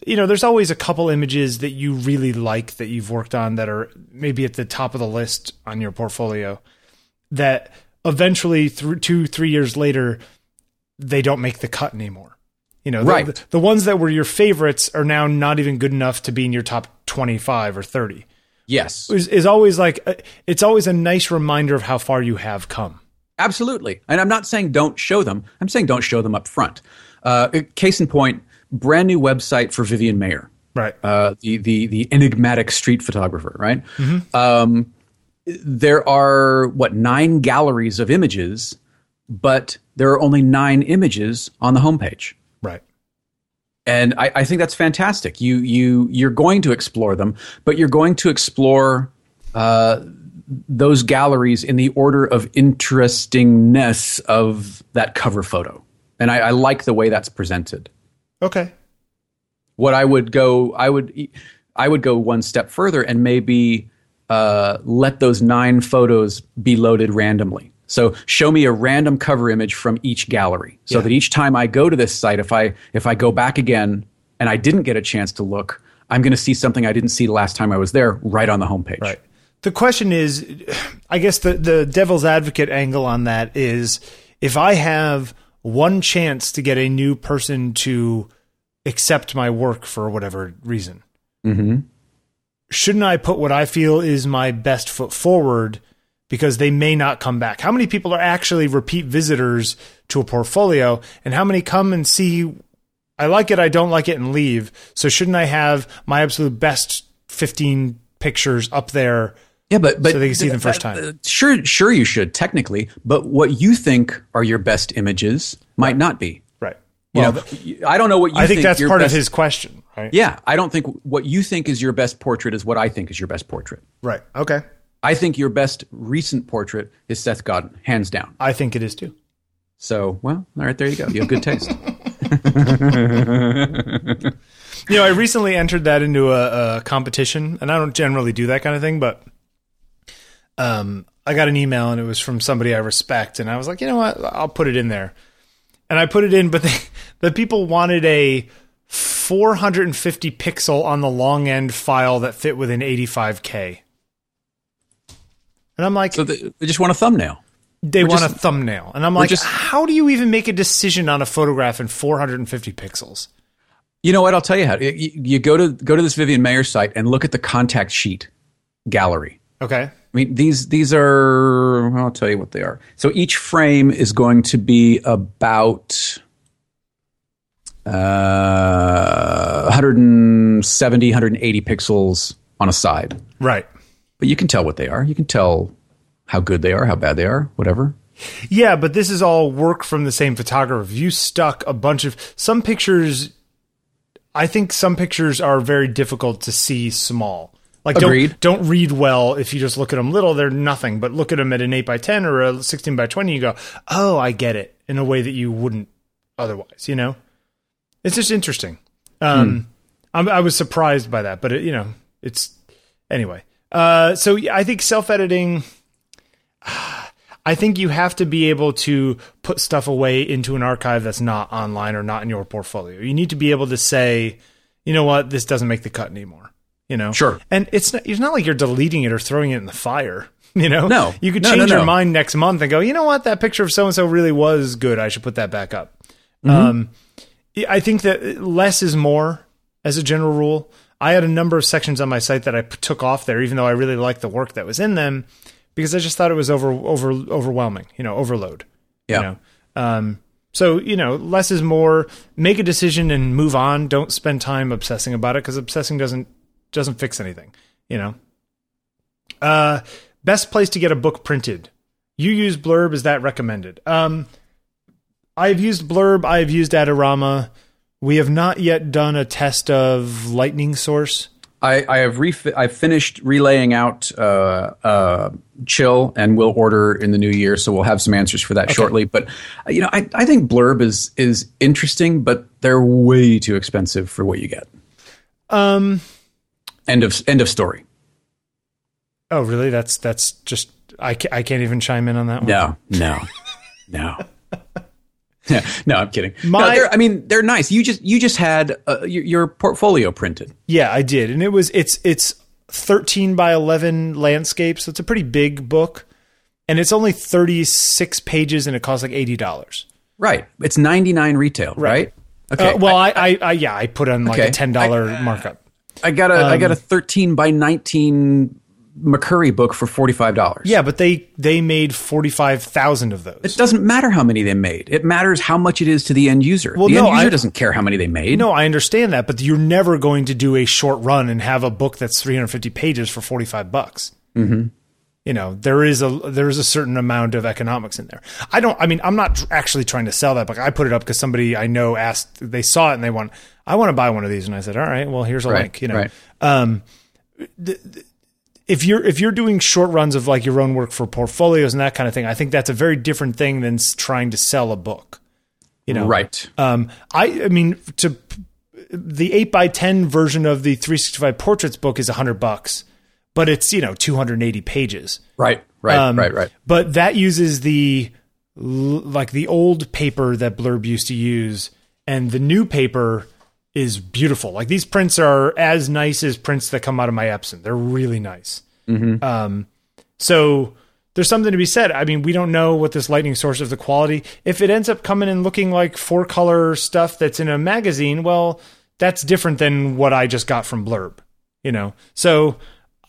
you know, there's always a couple images that you really like that you've worked on that are maybe at the top of the list on your portfolio that eventually, through two, three years later, they don't make the cut anymore. You know, the, Right. the, the ones that were your favorites are now not even good enough to be in your top 25 or 30 Yes, is, is always like uh, it's always a nice reminder of how far you have come. absolutely. And I'm not saying don't show them. I'm saying don't show them up front. Uh, case in point, brand new website for Vivian Maier. Right. uh, the the the enigmatic street photographer, right? Um, there are what nine galleries of images, but there are only nine images on the homepage, right. and I, I think that's fantastic. You you you're going to explore them, but you're going to explore. Uh, those galleries in the order of interestingness of that cover photo, and I, I like the way that's presented. Okay. what I would go, I would, I would go one step further and maybe uh, let those nine photos be loaded randomly. So show me a random cover image from each gallery, so Yeah. that each time I go to this site, if I if I go back again and I didn't get a chance to look, I'm going to see something I didn't see the last time I was there, right on the homepage. Right. The question is, I guess the the devil's advocate angle on that is, if I have one chance to get a new person to accept my work for whatever reason, shouldn't I put what I feel is my best foot forward? Because they may not come back. How many people are actually repeat visitors to a portfolio, and how many come and see I like it, I don't like it, and leave. So shouldn't I have my absolute best 15 pictures up there? Yeah, but but So they can see them first time. uh, sure, sure, you should technically, but what you think are your best images might not be. Right. You Well, know, I don't know what you I think that's your part best- of his question. Right. Yeah, I don't think what you think is your best portrait is what I think is your best portrait. Right. Okay. I think your best recent portrait is Seth Godin, hands down. I think it is too. So, well, all right, there you go. You have good taste. You know, I recently entered that into a, a competition, and I don't generally do that kind of thing, but um, I got an email and it was from somebody I respect, and I was like, you know what, I'll put it in there, and I put it in, but they, the people wanted a 450 pixel on the long end file that fit within 85k, and I'm like, so they, they just want a thumbnail. they want just- a thumbnail, and I'm like, just- how do you even make a decision on a photograph in 450 pixels? You know what? I'll tell you how. You, you go to go to this Vivian Maier site and look at the contact sheet gallery. Okay. I mean, these these are. I'll tell you what they are. So each frame is going to be about uh, 170, 180 pixels on a side. Right. But you can tell what they are. You can tell how good they are, how bad they are, whatever. Yeah, but this is all work from the same photographer. You stuck a bunch of some pictures. I think some pictures are very difficult to see small. Like Agreed. don't don't read well if you just look at them little. They're nothing. But look at them at an eight by ten or a sixteen by twenty. You go, oh, I get it in a way that you wouldn't otherwise. You know, it's just interesting. Um, I'm, I was surprised by that, but it, you know, it's anyway. Uh, so I think self editing. I think you have to be able to put stuff away into an archive that's not online or not in your portfolio. You need to be able to say, you know what, this doesn't make the cut anymore. You know, Sure. And it's not, it's not like you're deleting it or throwing it in the fire. You know, No. you could No, change no, your no. mind next month and go, you know what, that picture of so and so really was good. I should put that back up. Mm-hmm. Um, I think that less is more as a general rule. I had a number of sections on my site that I took off there, even though I really liked the work that was in them, because I just thought it was over over overwhelming, you know, overload. Yeah. You know? um, so you know, less is more. Make a decision and move on. Don't spend time obsessing about it because obsessing doesn't doesn't fix anything. You know. Uh, best place to get a book printed. You use Blurb. Is that recommended? Um, I've used Blurb. I've used Adorama. We have not yet done a test of Lightning Source. I, I have refi- I've finished relaying out uh, uh, chill, and we'll order in the new year, so we'll have some answers for that shortly. But uh, you know, I, I think blurb is is interesting, but they're way too expensive for what you get. Um. End of end of story. Oh, really? That's that's just I can't, I can't even chime in on that one. No, no, no. Yeah, no, I'm kidding. My- they're, I mean, they're nice. You just you just had uh, your, your portfolio printed. Yeah, I did, and it was it's it's thirteen by eleven landscape, so it's a pretty big book, and it's only thirty six pages, and it costs like eighty dollars. Right. It's 99 retail, right? Okay. Uh, well, I, I, I yeah, I put on like Okay. a ten dollar markup. I got a I um, got a 13 by 19 McCurry book for $45. Yeah, but they they made forty five thousand of those. It doesn't matter how many they made. It matters how much it is to the end user. Well, the no, end user I- doesn't care how many they made. No, I understand that, but you're never going to do a short run and have a book that's 350 pages for 45 bucks. Mm-hmm. You know, there is a there is a certain amount of economics in there. I don't. I mean, I'm not actually trying to sell that book. I put it up because somebody I know asked. They saw it and they want. I want to buy one of these, and I said, all right, well, here's a Right, link. You know, right. um, the, the- if you're if you're doing short runs of like your own work for portfolios and that kind of thing, I think that's a very different thing than trying to sell a book. You know, Right. um, I, I mean, to the eight by ten version of the 365 portraits book is hundred bucks, but it's you know 280 pages. Right. Right. Um, right. Right. But that uses the like the old paper that Blurb used to use, and the new paper is beautiful. Like these prints are as nice as prints that come out of my Epson. They're really nice. Um, so there's something to be said. I mean, we don't know what this lightning source of the quality. If it ends up coming and looking like four color stuff that's in a magazine, well, that's different than what I just got from Blurb. You know, so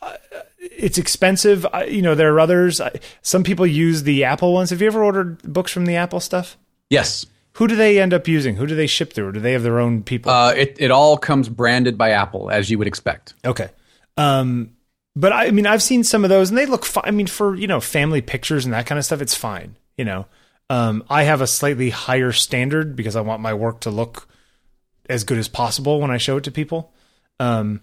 uh, it's expensive. I, you know, there are others. I, some people use the Apple ones. Have you ever ordered books from the Apple stuff? Yes. Who do they end up using? Who do they ship through? Or do they have their own people? Uh, it it all comes branded by Apple as you would expect. Okay. Um, but I, I mean, I've seen some of those, and they look fine. I mean, for you know, family pictures and that kind of stuff, it's fine. You know, um, I have a slightly higher standard because I want my work to look as good as possible when I show it to people. Um,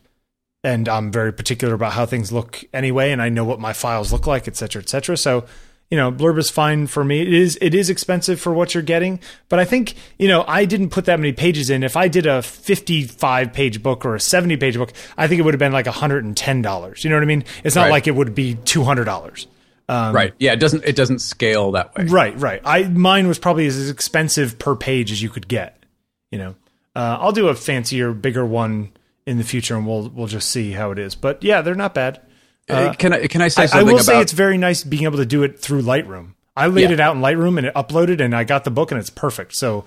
and I'm very particular about how things look anyway, and I know what my files look like, et cetera, et cetera. So, you know, Blurb is fine for me. It is it is expensive for what you're getting, but I think you know I didn't put that many pages in. If I did a 55 page book or a 70 page book, I think it would have been like 110 dollars. You know what I mean? It's not Right. like it would be 200 dollars. right. Yeah. It doesn't it doesn't scale that way. Right, right. I mine was probably as expensive per page as you could get. You know, uh, I'll do a fancier, bigger one in the future, and we'll we'll just see how it is. But yeah, they're not bad. Uh, can I can I say I, I will about? say it's very nice being able to do it through Lightroom. I laid Yeah. it out in Lightroom and it uploaded, and I got the book, and it's perfect. So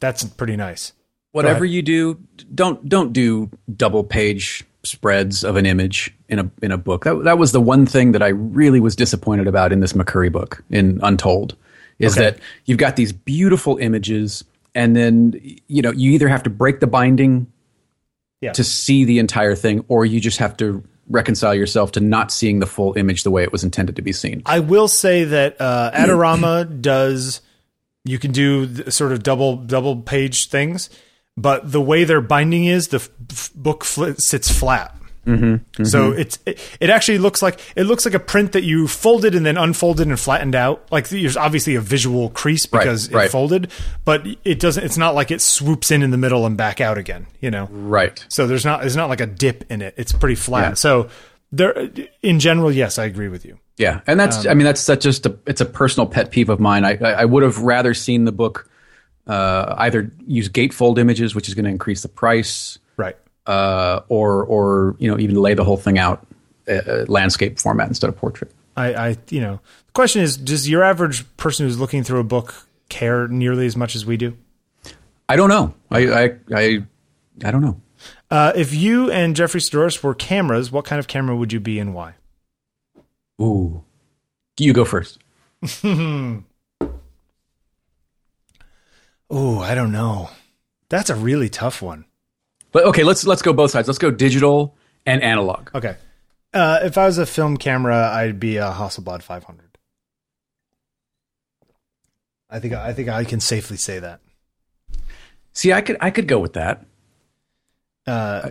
that's pretty nice. whatever you do, don't don't do double page spreads of an image in a in a book. That that was the one thing that I really was disappointed about in this McCurry book in Untold, is Okay. that you've got these beautiful images, and then you know you either have to break the binding Yeah. to see the entire thing, or you just have to reconcile yourself to not seeing the full image the way it was intended to be seen. I will say that uh, Adorama does. You can do sort of double double page things, but the way their binding is, the f- book fl- sits flat. Mm-hmm, So it's it, it actually looks like it looks like a print that you folded and then unfolded and flattened out. Like there's obviously a visual crease Right, because it right. folded, but it doesn't. It's not like it swoops in in the middle and back out again. You know. Right. So there's not there's not like a dip in it. It's pretty flat. Yeah. So there, in general, yes, I agree with you. Yeah, and that's I mean that's such just a it's a personal pet peeve of mine. I I, I would have rather seen the book uh, either use gatefold images, which is going to increase the price, Right. Uh, or or you know even lay the whole thing out uh, landscape format instead of portrait. I, I, you know, the question is, does your average person who's looking through a book care nearly as much as we do? I don't know. I I I, I don't know. Uh, if you and Jeffery Saddoris were cameras, what kind of camera would you be and why? Ooh, you go first. Oh, I don't know. That's a really tough one. But okay, let's let's go both sides. Let's go digital and analog. Okay. Uh, if I was a film camera, I'd be a Hasselblad 500. I think I think I can safely say that. See, I could I could go with that. Uh,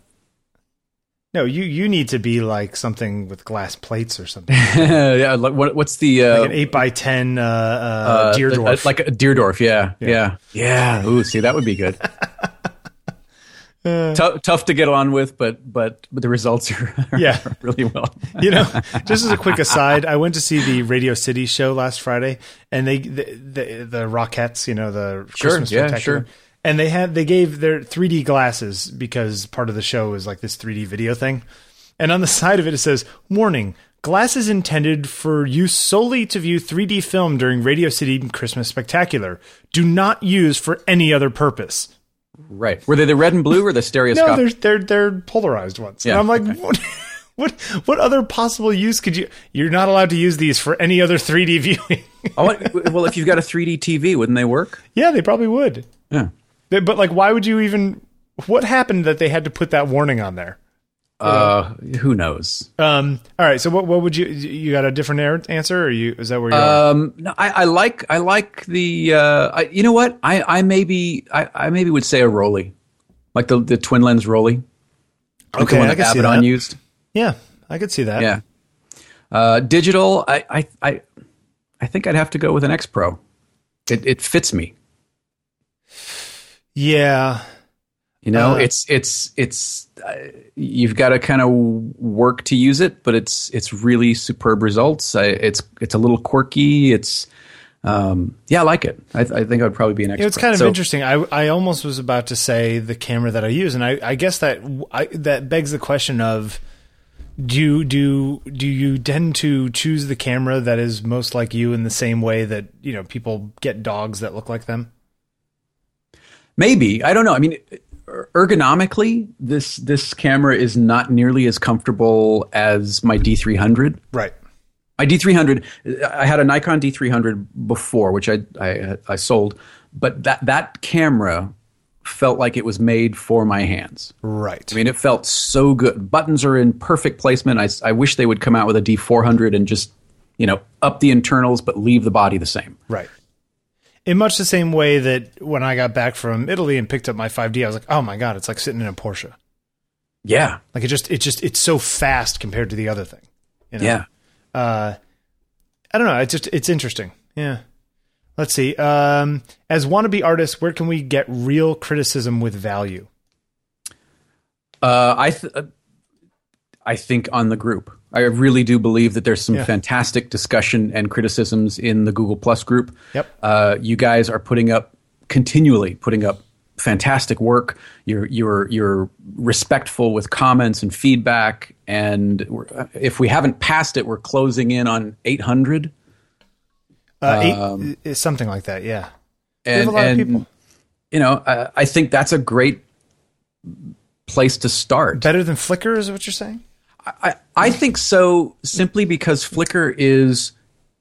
No, you you need to be like something with glass plates or something. yeah, like what, what's the uh, Like an eight by ten uh, uh, uh, Deardorff. like a Deardorff? Yeah, yeah, yeah. Ooh, see, that would be good. tough, tough to get on with, but but but the results are, are Yeah. really well. you know, just as a quick aside, I went to see the Radio City show last Friday, and they the the, the Rockettes, you know, the Sure, Christmas yeah, spectacular, sure. and they had they gave their 3D glasses because part of the show is like this 3D video thing, and on the side of it it says warning. Glasses intended for use solely to view 3D film during Radio City Christmas Spectacular. Do not use for any other purpose. Right? Were they the red and blue or the No, stereoscopic? they're they're they're polarized ones. Yeah, and I'm like, what, what what other possible use could you? You're not allowed to use these for any other 3D viewing. Oh, well, if you've got a 3D TV, wouldn't they work? yeah, they probably would. Yeah. They- But like, why would you even? What happened that they had to put that warning on there? Uh, who knows? Um. All right. So what what would you? You got a different answer, or you is that where you are? Um, no, I, I like I like the. Uh, I, you know what? I, I maybe I, I maybe would say a Rollei, like the the twin lens Rollei. Like Okay, the one I can see that. used. Yeah, I could see that. Yeah. Uh, digital. I, I I I think I'd have to go with an X Pro. It it fits me. Yeah. You know, Uh, it's it's it's you've got to kind of work to use it, but it's it's really superb results. I, it's it's a little quirky. It's um, yeah, I like it. I, I think I'd probably be an You expert. know, it's kind of So- interesting. I I almost was about to say the camera that I use, and I, I guess that I, that begs the question of do you, do do you tend to choose the camera that is most like you in the same way that you know people get dogs that look like them? Maybe I don't know. I mean, ergonomically, this this camera is not nearly as comfortable as my D300. Right. My D300, I had a Nikon D300 before, which I I, I sold, but that that camera felt like it was made for my hands. Right. I mean, it felt so good. Buttons are in perfect placement. I, I wish they would come out with a D400 and just, you know, up the internals but leave the body the same. right. In much the same way that when I got back from Italy and picked up my 5D, I was like, oh my god, it's like sitting in a Porsche. Yeah, Like it just it just it's so fast compared to the other thing. You know? yeah. uh i don't know it's just it's interesting yeah let's see um as wannabe artists where can we get real criticism with value Uh, I th- uh, I think on the group. I really do believe that there's some Yeah. fantastic discussion and criticisms in the Google Plus group. Yep. Uh, you guys are putting up continually putting up fantastic work. You're you're you're respectful with comments and feedback. And we're, uh, if we haven't passed it, we're closing in on 800. uh eight, it's something like that yeah And, have a lot of and, people. You know, uh, I think that's a great place to start. better than flickr is what you're saying I, I think so simply because Flickr is,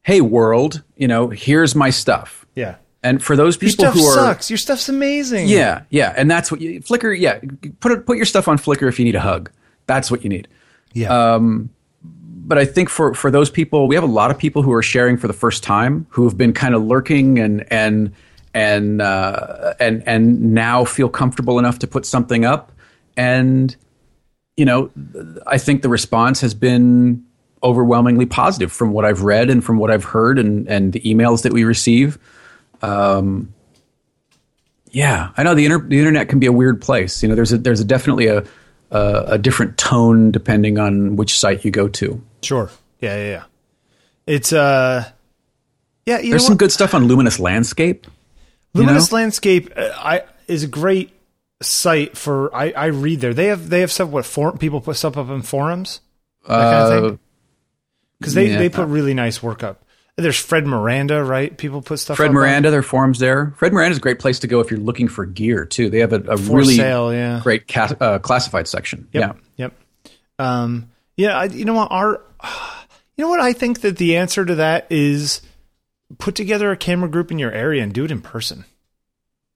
hey world, you know, here's my stuff. yeah. And for those people who are sucks. Your stuff's amazing. Yeah, yeah, and that's what you, Flickr, yeah, put it, put your stuff on Flickr if you need a hug. That's what you need. yeah. Um, But I think for for those people, we have a lot of people who are sharing for the first time who have been kind of lurking and and and uh, and and now feel comfortable enough to put something up. And you know, I think the response has been overwhelmingly positive from what I've read and from what I've heard and, and the emails that we receive. Um, yeah, I know the, inter- the internet can be a weird place. You know, there's a, there's a definitely a, a, a different tone depending on which site you go to. sure yeah yeah yeah it's uh yeah you There's some good stuff on Luminous Landscape. Luminous know? Landscape uh, I is a great site for I, I read there. They have they have stuff what forum people put stuff up in forums that kind of Uh, thing because they yeah. they put really nice work up. There's Fred Miranda, right? People put stuff. Fred up on- Miranda, their forums there. Fred Miranda is a great place to go if you're looking for gear too. They have a, a really sale. Yeah. great ca- uh, classified section. Yep. Yeah. Yep. Um. Yeah. I, you know what? Our. You know what? I think that the answer to that is put together a camera group in your area and do it in person.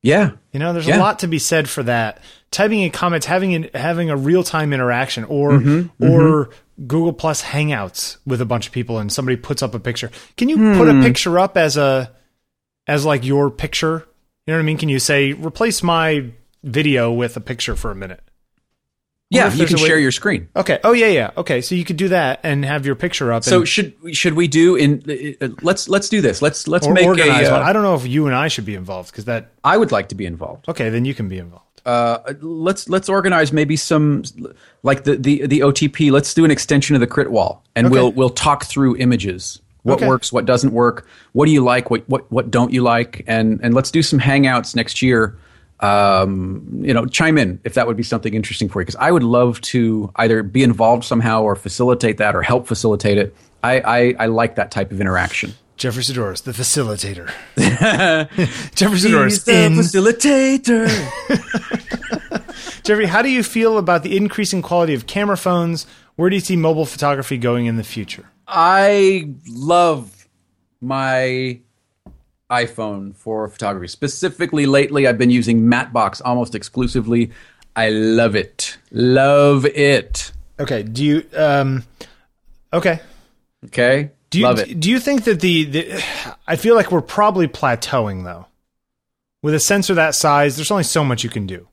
Yeah. You know, there's a lot to be said for that. Typing in comments, having an, having a real time interaction, or Mm-hmm, or Google Plus Hangouts with a bunch of people, and somebody puts up a picture. Can you put Hmm. a picture up as a as like your picture? You know what I mean? Can you say replace my video with a picture for a minute? Yeah, you can share your screen. Okay. Oh yeah, yeah. Okay, so you could do that and have your picture up. So should should we do in? Uh, let's let's do this. Let's let's or make organize a. Uh, I don't know if you and I should be involved because that. I would like to be involved. Okay, then you can be involved. Uh, let's let's organize maybe some like the the the OTP. Let's do an extension of the crit wall, and we'll we'll talk through images. What Okay. works, what doesn't work, what do you like, what what what don't you like, and and let's do some hangouts next year. Um, you know, chime in if that would be something interesting for you, because I would love to either be involved somehow or facilitate that or help facilitate it. I I, I like that type of interaction. Jeffery Saddoris, the facilitator. Jeffery Saddoris in. facilitator. Jeffery, how do you feel about the increasing quality of camera phones? Where do you see mobile photography going in the future? I love my iPhone for photography. Specifically, lately, I've been using Mattebox almost exclusively. I love it. Love it. Okay. Do you? Um, okay. Okay? Do you, love it. Do you think that the, the? I feel like we're probably plateauing though. With a sensor that size, there's only so much you can do.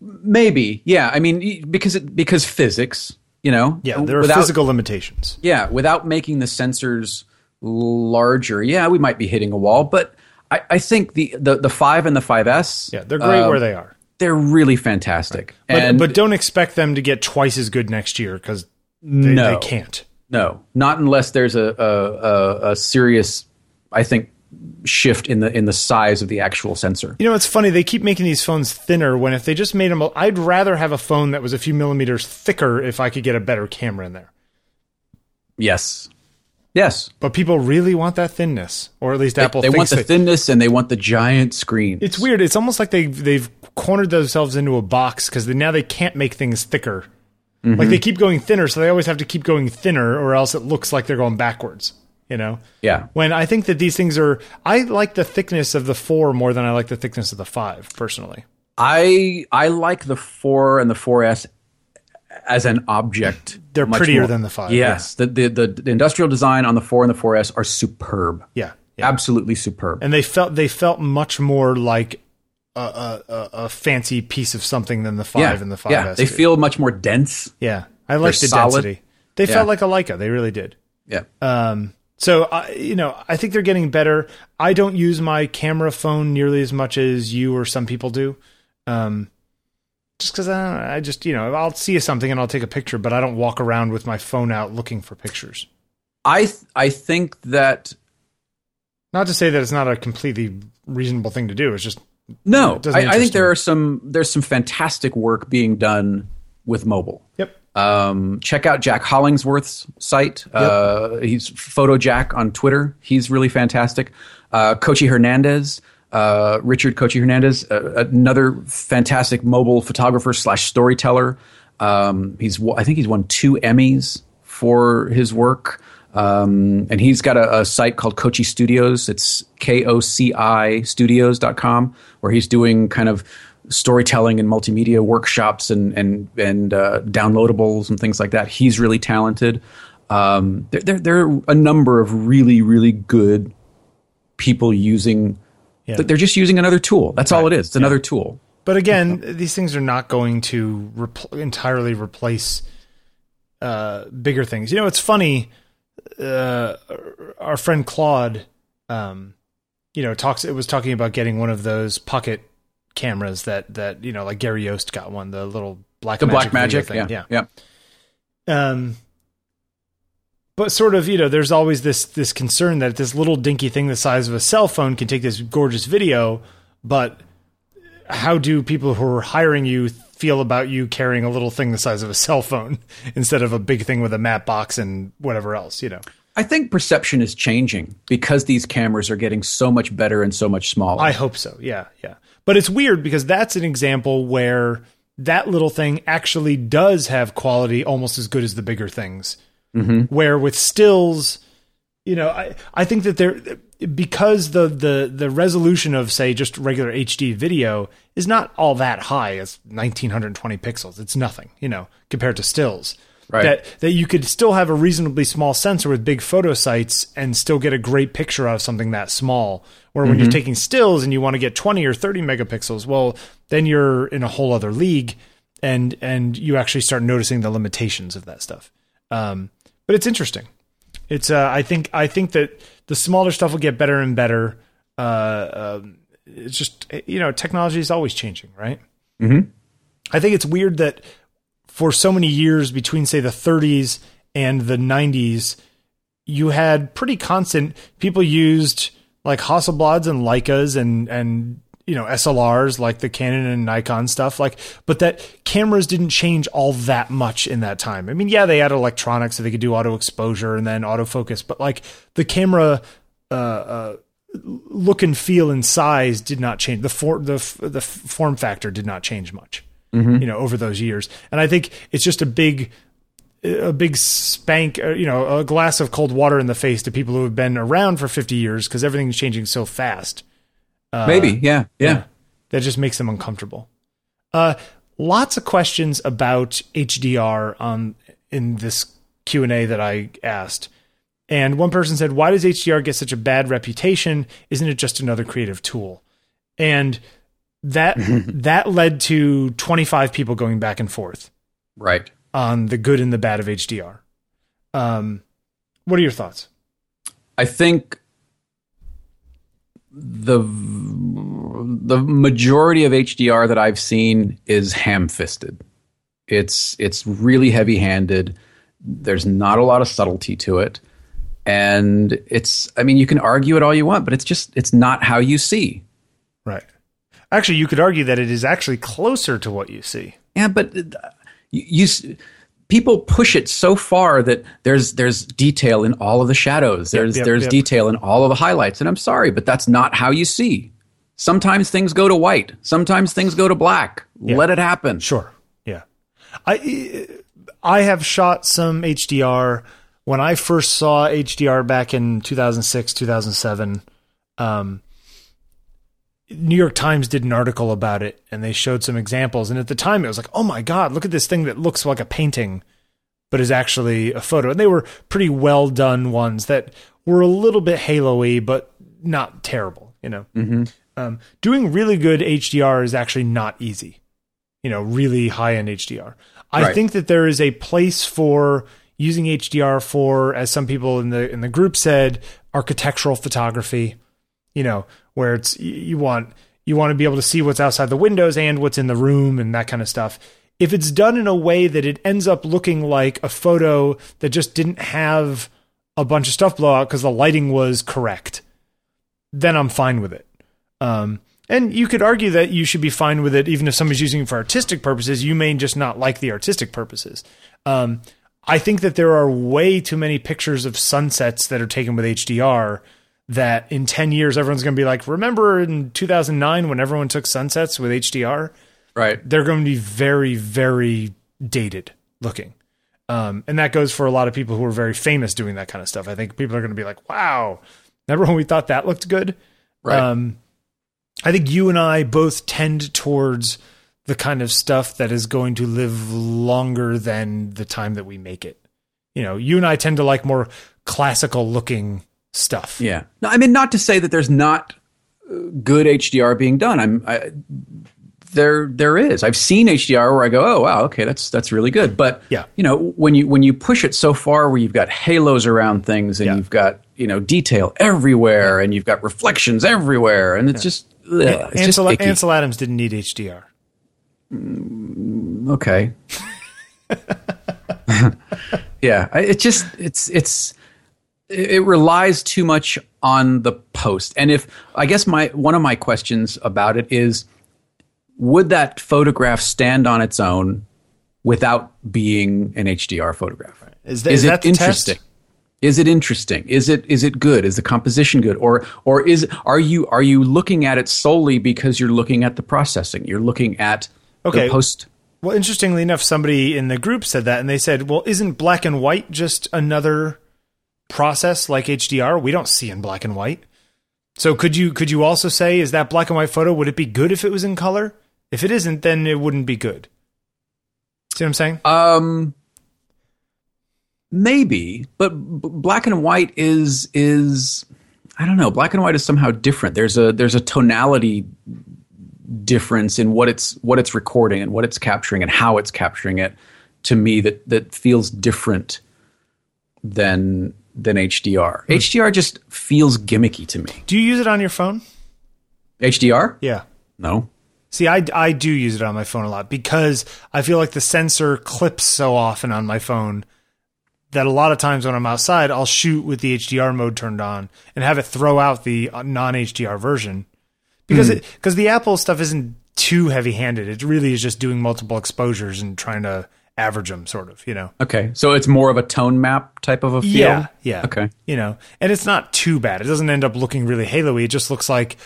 Maybe. Yeah. I mean, because it, because physics, you know? Yeah, there are without, physical limitations. Yeah, without making the sensors larger, yeah, we might be hitting a wall. But I, I think the, the, the 5 and the 5S, Yeah, they're great uh, where they are. they're really fantastic. But, and but don't expect them to get twice as good next year because they, No. they can't. No, not unless there's a a, a, a serious, I think, shift in the in the size of the actual sensor. You know, it's funny. They keep making these phones thinner when if they just made them, I'd rather have a phone that was a few millimeters thicker if I could get a better camera in there. Yes, yes. But people really want that thinness, or at least Apple they thinks want the they- thinness and they want the giant screen. It's weird. It's almost like they've they've cornered themselves into a box because they, now they can't make things thicker. Mm-hmm. Like they keep going thinner, so they always have to keep going thinner, or else it looks like they're going backwards. You know. yeah. When I think that these things are, I like the thickness of the four more than I like the thickness of the five, personally. I I like the four and the 4S as an object. They're prettier more. than the five, Yes, the, the the the industrial design on the four and the 4S are superb. Yeah. yeah. Absolutely superb. And they felt they felt much more like a, a, a, fancy piece of something than the five yeah, and the five yeah. S. They did. feel much more dense. yeah. I like the solid. density. They Yeah. felt like a Leica. They really did. Yeah. Um, so I, you know, I think they're getting better. I don't use my camera phone nearly as much as you or some people do. Um, just because I, I just, you know, I'll see something and I'll take a picture, but I don't walk around with my phone out looking for pictures. I th- I think that Not to say that it's not a completely reasonable thing to do. It's just No, It I, I think there me. are some there's some fantastic work being done with mobile. yep. Um, check out Jack Hollingsworth's site. Uh, he's Photo Jack on Twitter. He's really fantastic. Uh, Koci Hernandez, uh, Richard Koci Hernandez, uh, another fantastic mobile photographer slash storyteller. Um, he's I think he's won two Emmys for his work. Um, and he's got a, a site called Koci Studios. It's K O C I studios.com, where he's doing kind of storytelling and multimedia workshops and and and uh, downloadables and things like that. He's really talented. Um, there, there, there are a number of really, really good people using. Yeah. They're just using another tool. That's all it is. It's another tool. But again, these things are not going to repl- entirely replace uh, bigger things. You know, it's funny. Uh, our friend Claude, um, you know, talks. It was talking about getting one of those pocket cameras that that you know, like Gary Yost got one, the little black The Blackmagic. thing. Yeah, yeah. Um, but sort of, you know, there's always this this concern that this little dinky thing the size of a cell phone can take this gorgeous video, but how do people who are hiring you feel about you carrying a little thing the size of a cell phone instead of a big thing with a matte box and whatever else, you know? I think perception is changing because these cameras are getting so much better and so much smaller. I hope so. Yeah, yeah. But it's weird because that's an example where that little thing actually does have quality almost as good as the bigger things. Mm-hmm. Where with stills, you know, I I think that there because the the the resolution of say just regular HD video is not all that high. It's 1920 pixels. It's nothing, you know, compared to stills. Right. That that you could still have a reasonably small sensor with big photo sites and still get a great picture out of something that small. Where when you're taking stills and you want to get 20 or 30 megapixels, well, then you're in a whole other league. and and you actually start noticing the limitations of that stuff. Um, but it's interesting. It's uh, I think I think that the smaller stuff will get better and better. Uh, um, it's just you know technology is always changing, right? Mm-hmm. I think it's weird that for so many years between say the 30s and the 90s, you had pretty constant people used like Hasselblads and Leicas and and you know SLRs like the Canon and Nikon stuff like but that cameras didn't change all that much in that time. I mean, yeah, they had electronics so they could do auto exposure and then autofocus, but like the camera uh, uh, look and feel and size did not change. The for, the the form factor did not change much. Mm-hmm. You know, over those years. And I think it's just a big a big spank, uh, you know, a glass of cold water in the face to people who have been around for 50 years because everything's changing so fast. Uh, Maybe, yeah, yeah, yeah, That just makes them uncomfortable. Uh, lots of questions about HDR on in this Q and A that I asked, and one person said, "Why does HDR get such a bad reputation? Isn't it just another creative tool?" And that that led to 25 people going back and forth, right, on the good and the bad of HDR. Um, what are your thoughts? I think the the majority of HDR that I've seen is ham-fisted. It's it's really heavy-handed. There's not a lot of subtlety to it. And it's I mean you can argue it all you want, but it's just it's not how you see. Right. Actually, you could argue that it is actually closer to what you see. Yeah, but uh, you, you people push it so far that there's there's detail in all of the shadows. There's yep, yep, there's yep. detail in all of the highlights, and I'm sorry, but that's not how you see. Sometimes things go to white. Sometimes things go to black. Yeah. Let it happen. Sure. Yeah. I I have shot some HDR when I first saw HDR back in 2006, 2007. Um, New York Times did an article about it and they showed some examples. And at the time, it was like, oh my God, look at this thing that looks like a painting, but is actually a photo. And they were pretty well done ones that were a little bit halo y, but not terrible, you know? Mm-hmm. Um, doing really good HDR is actually not easy, you know, really high end HDR. I right. think that there is a place for using HDR for, as some people in the in the group said, architectural photography. You know, where it's you want you want to be able to see what's outside the windows and what's in the room and that kind of stuff. If it's done in a way that it ends up looking like a photo that just didn't have a bunch of stuff blow out because the lighting was correct, then I'm fine with it. Um, and you could argue that you should be fine with it even if somebody's using it for artistic purposes. You may just not like the artistic purposes. Um, I think that there are way too many pictures of sunsets that are taken with HDR that in 10 years everyone's going to be like remember in 2009 when everyone took sunsets with HDR right. They're going to be very very dated looking. Um, and that goes for a lot of people who are very famous doing that kind of stuff. I think people are going to be like wow remember when we thought that looked good? Right. Um, i think you and i both tend towards the kind of stuff that is going to live longer than the time that we make it. You know you and i tend to like more classical looking stuff. Yeah. No, I mean, not to say that there's not uh, good HDR being done. I'm I, there. There is. I've seen HDR where I go, oh wow, okay, that's that's really good. But yeah, you know, when you when you push it so far where you've got halos around things and yeah. you've got you know detail everywhere yeah. and you've got reflections everywhere and it's yeah. just ugh, it's Ansel, just Ansel Adams didn't need HDR. Mm, okay. yeah, it just it's it's it relies too much on the post. And if I guess my one of my questions about it is would that photograph stand on its own without being an HDR photograph? Is, that, is, is it interesting? Test? Is it interesting? Is it is it good? Is the composition good? Or or is are you are you looking at it solely because you're looking at the processing? You're looking at okay. the post well, interestingly enough, somebody in the group said that, and they said, "Well, isn't black and white just another process like HDR, we don't see in black and white. So could you could you also say is that black and white photo would it be good if it was in color? If it isn't, then it wouldn't be good. See what I'm saying? Um maybe, but black and white is is I don't know, black and white is somehow different. There's a there's a tonality difference in what it's what it's recording and what it's capturing and how it's capturing it to me that that feels different than than HDR. HDR just feels gimmicky to me. Do you use it on your phone? HDR? Yeah. No. See, I, I do use it on my phone a lot because I feel like the sensor clips so often on my phone that a lot of times when I'm outside, I'll shoot with the HDR mode turned on and have it throw out the uh, non HDR version because hmm. it because the Apple stuff isn't too heavy handed. It really is just doing multiple exposures and trying to average them, sort of. You know. Okay. So it's more of a tone map type of a feel. Yeah, yeah. Okay. You know, and it's not too bad. It doesn't end up looking really halo-y. It just looks like,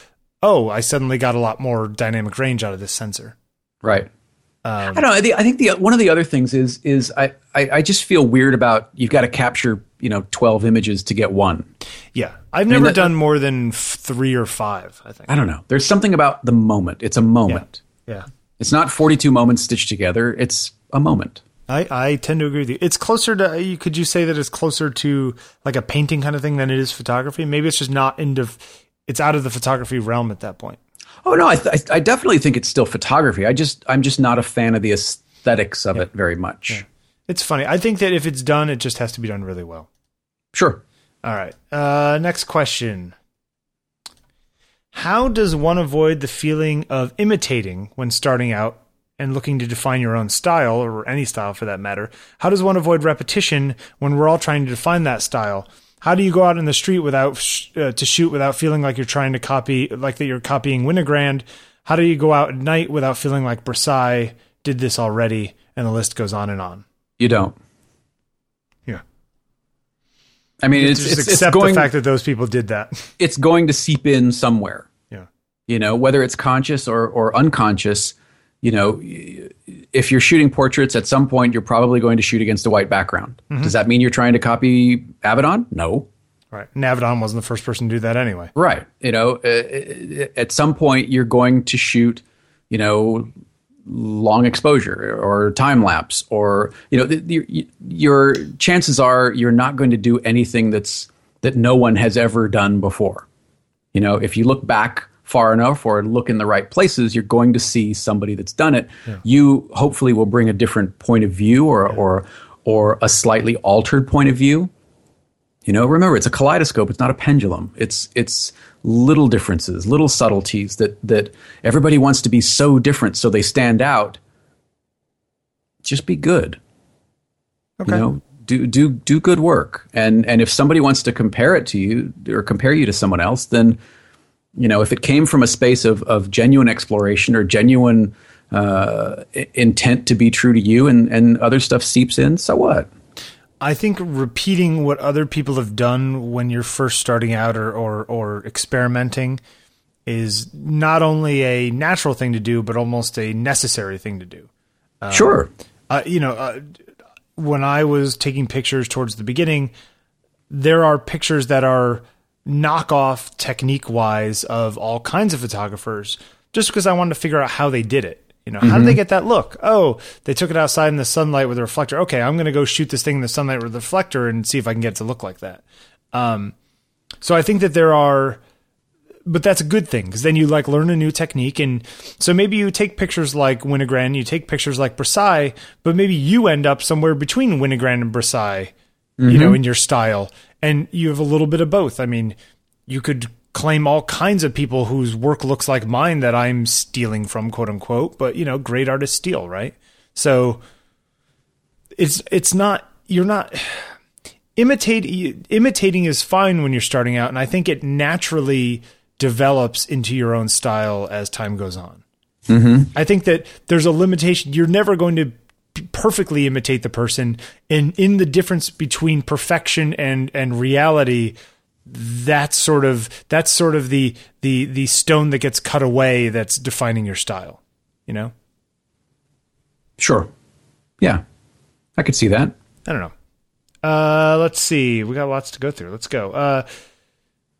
oh, I suddenly got a lot more dynamic range out of this sensor. Right. Um, I don't know. I think, I think the one of the other things is is I, I, I just feel weird about you've got to capture you know twelve images to get one. Yeah, I've never that- done more than three or five. I think. I don't know. There's something about the moment. It's a moment. Yeah, It's not 42 moments stitched together. It's a moment. I, I tend to agree with you. It's closer to. Could you say that it's closer to like a painting kind of thing than it is photography? Maybe it's just not into. It's out of the photography realm at that point. Oh no, I, th- I definitely think it's still photography. I just I'm just not a fan of the aesthetics of it very much. It's funny. I think that if it's done, it just has to be done really well. Sure. All right. Uh, next question. How does one avoid the feeling of imitating when starting out and looking to define your own style, or any style for that matter? How does one avoid repetition when we're all trying to define that style? How do you go out in the street without sh- uh, to shoot without feeling like you're trying to copy, like that you're copying Winogrand? How do you go out at night without feeling like Brassaï did this already? And the list goes on and on. You don't. Yeah. I mean, it's Just it's, it's accept going the fact that those people did that. it's going to seep in somewhere. yeah. you know whether it's conscious or, or unconscious you know if you're shooting portraits at some point you're probably going to shoot against a white background. Does that mean you're trying to copy avedon no. Right. Avedon wasn't the first person to do that anyway. right. You know uh, at some point you're going to shoot you know long exposure or time lapse or you know the, the, your chances are you're not going to do anything that's that no one has ever done before. You know, if you look back far enough or look in the right places, you're going to see somebody that's done it. You hopefully will bring a different point of view or or or a slightly altered point of view. You know, remember it's a kaleidoscope, it's not a pendulum. It's it's little differences, little subtleties that that everybody wants to be so different so they stand out. Just be good. Okay. You know, do do do good work. And and if somebody wants to compare it to you or compare you to someone else, then you know, if it came from a space of of genuine exploration or genuine uh, intent to be true to you, and and other stuff seeps in, so what? I think repeating what other people have done when you're first starting out or, or, or experimenting is not only a natural thing to do, but almost a necessary thing to do. sure. Uh, you know, uh, when I was taking pictures towards the beginning, there are pictures that are knockoff technique wise of all kinds of photographers just because I wanted to figure out how they did it. You know, how did they get that look? Oh, they took it outside in the sunlight with a reflector. Okay, I'm going to go shoot this thing in the sunlight with a reflector and see if I can get it to look like that. Um, so I think that there are but that's a good thing because then you like learn a new technique and so maybe you take pictures like Winogrand, you take pictures like Brassaï, but maybe you end up somewhere between Winogrand and Brassaï, you know, in your style, and you have a little bit of both. I mean, you could claim all kinds of people whose work looks like mine that I'm stealing from, quote unquote, but you know, great artists steal, right? So it's it's not you're not imitate imitating is fine when you're starting out and i think it naturally develops into your own style as time goes on mm-hmm. i think that there's a limitation you're never going to perfectly imitate the person and in the difference between perfection and and reality that's sort of that's sort of the the the stone that gets cut away that's defining your style you know Sure. Yeah. I could see that. I don't know. Uh, let's see. We got lots to go through. Let's go. Uh,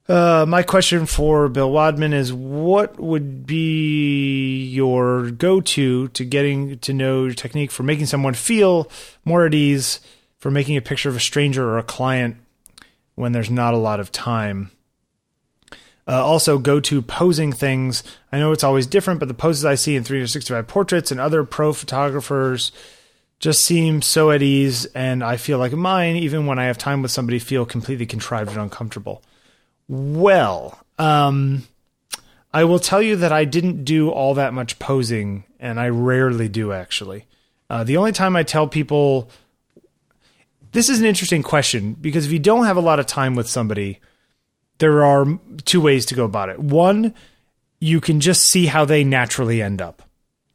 uh, my question for Bill Wadman is: What would be your go-to to getting to know technique for making someone feel more at ease for making a picture of a stranger or a client when there's not a lot of time? Uh, also, go to posing things. I know it's always different, but the poses I see in 365 portraits and other pro photographers just seem so at ease, and I feel like mine, even when I have time with somebody, feel completely contrived and uncomfortable. Well, um, I will tell you that I didn't do all that much posing, and I rarely do actually. Uh, the only time I tell people this is an interesting question because if you don't have a lot of time with somebody, there are two ways to go about it. One, you can just see how they naturally end up,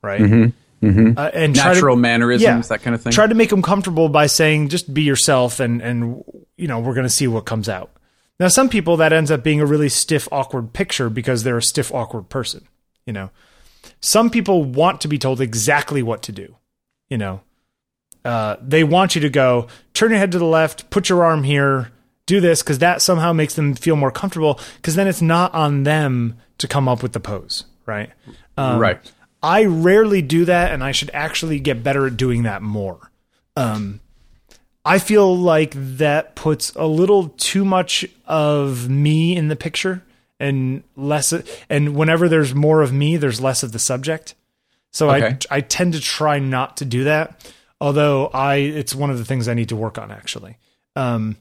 right? Mm-hmm. Mm-hmm. Uh, and natural to, mannerisms, yeah, that kind of thing. Try to make them comfortable by saying, "Just be yourself," and and you know we're going to see what comes out. Now, some people that ends up being a really stiff, awkward picture because they're a stiff, awkward person. You know, some people want to be told exactly what to do. You know, uh, they want you to go turn your head to the left, put your arm here, do this because that somehow makes them feel more comfortable. Because then it's not on them to come up with the pose, right? Um, right. I rarely do that, and I should actually get better at doing that more. Um, I feel like that puts a little too much of me in the picture and less and whenever there's more of me there's less of the subject. So Okay. I I tend to try not to do that although I it's one of the things I need to work on actually. Um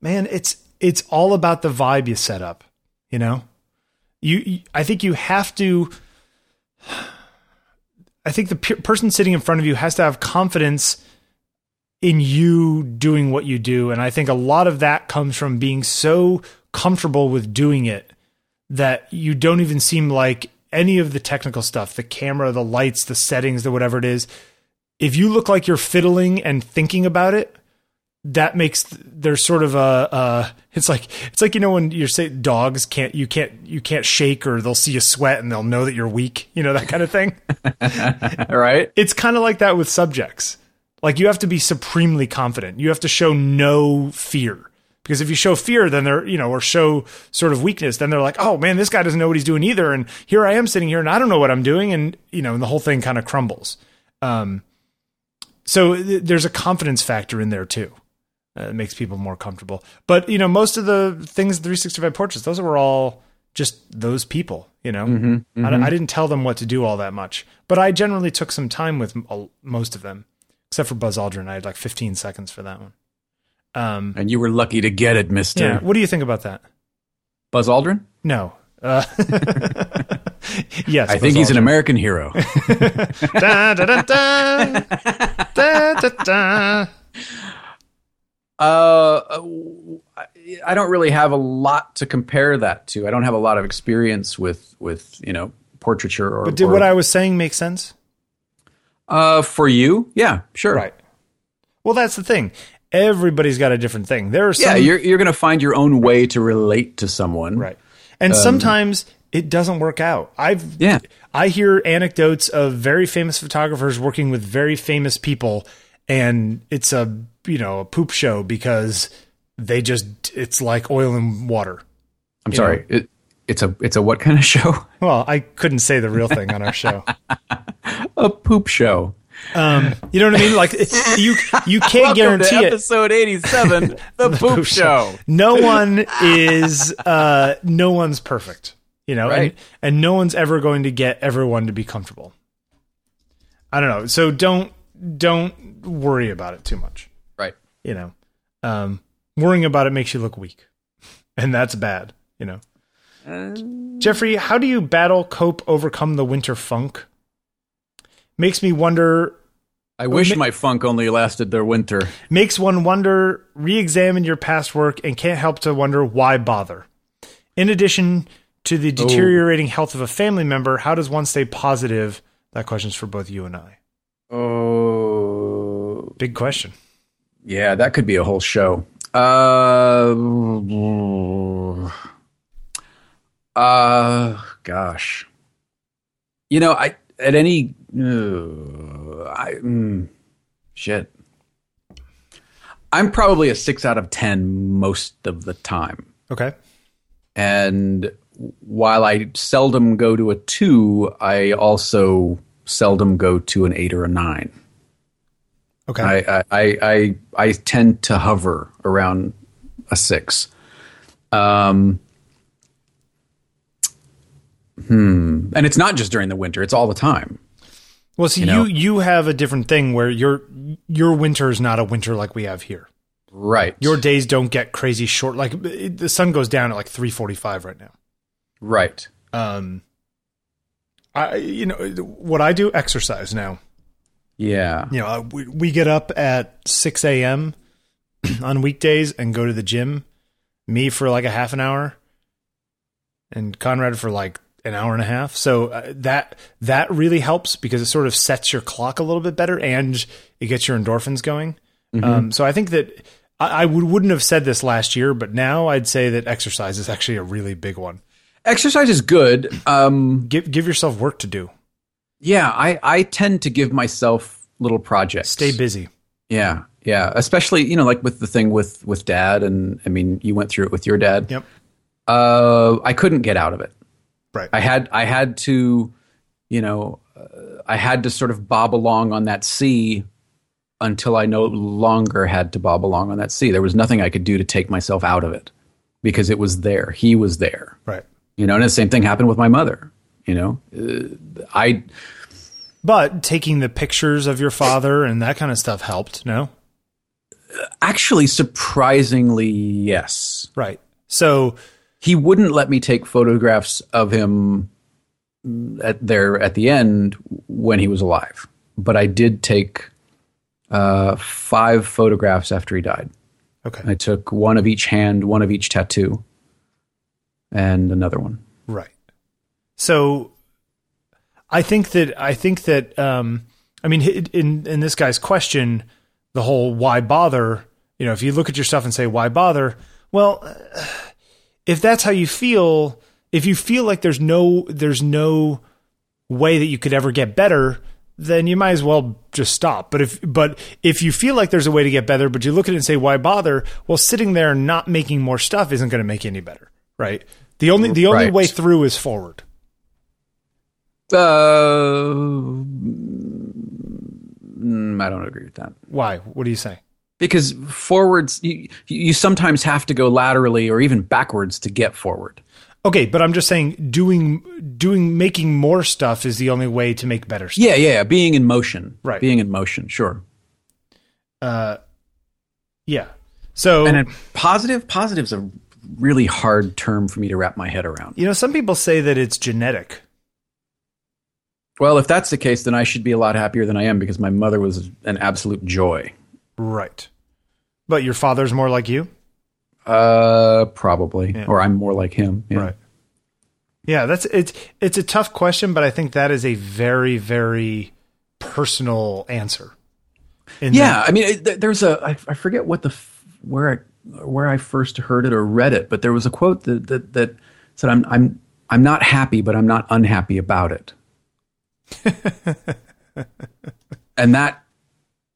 man it's it's all about the vibe you set up you know? You, I think you have to I think the pe- person sitting in front of you has to have confidence in you doing what you do. And I think a lot of that comes from being so comfortable with doing it that you don't even seem like any of the technical stuff the camera, the lights, the settings, the whatever it is. If you look like you're fiddling and thinking about it, that makes there's sort of a uh it's like it's like you know when you're saying dogs can't you can't you can't shake or they'll see you sweat and they'll know that you're weak you know that kind of thing right. it's kind of like that with subjects. Like you have to be supremely confident. You have to show no fear. Because if you show fear, then they're, you know, or show sort of weakness, then they're like, oh man, this guy doesn't know what he's doing either. And here I am sitting here and I don't know what I'm doing. And, you know, and the whole thing kind of crumbles. Um, so th- there's a confidence factor in there too. Uh, it makes people more comfortable. But, you know, most of the things, 365 portraits, those were all just those people, you know? I, I didn't tell them what to do all that much. But I generally took some time with m- most of them, except for Buzz Aldrin. I had like 15 seconds for that one. Um, And you were lucky to get it, Mister yeah. What do you think about that? Buzz Aldrin. No. Uh, yes. I think he's an American hero. da, da, da, da. Da, da, da. Uh, I- I don't really have a lot to compare that to. I don't have a lot of experience with with you know portraiture or. But did or- what I was saying make sense? Uh, for you, yeah, sure. Right. Well, that's the thing. Everybody's got a different thing. There are some Yeah, you're you're gonna find your own way to relate to someone. Right. And sometimes it doesn't work out. I've Um, Yeah. I hear anecdotes of very famous photographers working with very famous people and it's a, you know, a poop show because they just it's like oil and water. I'm sorry. It, it's a it's a what kind of show? Well, I couldn't say the real thing on our show. a poop show. Um, you know what I mean? Like you you can't guarantee it. episode 87, the poop show. No one is uh no one's perfect, you know, Right. and, and no one's ever going to get everyone to be comfortable. I don't know. So don't don't worry about it too much. Right. You know. Um worrying about it makes you look weak. And that's bad, you know. Jeffery, how do you battle, cope, overcome the winter funk? Makes me wonder I wish ma- my funk only lasted their winter. makes one wonder, re examine your past work, and can't help to wonder why bother. In addition to the deteriorating health of a family member, how does one stay positive? That question's for both you and I. Oh, Big question. yeah, that could be a whole show. Uh, uh, gosh. You know, I at any, uh, I mm, shit. I'm probably a six out of ten most of the time. Okay. And while I seldom go to a two, I also seldom go to an eight or a nine. Okay. I, I, I, I, I tend to hover around a six. Um, Hmm. And it's not just during the winter; it's all the time. Well, see, you, know? you have a different thing where your your winter is not a winter like we have here. Right. Your days don't get crazy short. Like it, the sun goes down at like three forty five right now. right. Um, I you know what I do exercise now. Yeah. You know we, we get up at six a.m. on weekdays and go to the gym. Me for like a half an hour, and Conrad for like an hour and a half. So uh, that that really helps because it sort of sets your clock a little bit better and it gets your endorphins going. Um, so I think that I, I would, wouldn't have said this last year, but now I'd say that exercise is actually a really big one. Exercise is good. Um, Give give yourself work to do. yeah, I I tend to give myself little projects. Stay busy. Yeah, yeah. Especially you know like with the thing with with dad, and I mean you went through it with your dad. Yep. Uh, I couldn't get out of it. Right. I had I had to, you know, uh, I had to sort of bob along on that sea until I no longer had to bob along on that sea. There was nothing I could do to take myself out of it because it was there. He was there. right. You know, and the same thing happened with my mother. You know, uh, I But taking the pictures of your father and that kind of stuff helped. No. actually surprisingly yes. Right. So he wouldn't let me take photographs of him at there at the end when he was alive. But I did take uh, five photographs after he died. okay. I took one of each hand, one of each tattoo, and another one. Right. So I think that I think that um I mean in in this guy's question the whole why bother, you know, if you look at your stuff and say why bother, well uh, if that's how you feel, if you feel like there's no there's no way that you could ever get better, then you might as well just stop. But if but if you feel like there's a way to get better, but you look at it and say why bother, well sitting there and not making more stuff isn't going to make you any better, right? The only the only Right. way through is forward. Uh, mm, I don't agree with that Why? What do you say? Because forwards you, you sometimes have to go laterally or even backwards to get forward. Okay, but I'm just saying doing doing making more stuff is the only way to make better stuff. Yeah, yeah, yeah. being in motion. Right. Being in motion, sure. Uh, yeah. So And positive, positive's a really hard term for me to wrap my head around. you know, some people say that it's genetic. Well, if that's the case, then I should be a lot happier than I am because my mother was an absolute joy. Right. But your father's more like you? Uh, probably, Yeah. or I'm more like him. Yeah. Right. Yeah, that's it's it's a tough question, but I think that is a very very personal answer. Yeah, I mean, it, there's a I, I forget what the where I where I first heard it or read it, but there was a quote that that, that said, "I'm I'm I'm not happy, but I'm not unhappy about it," and that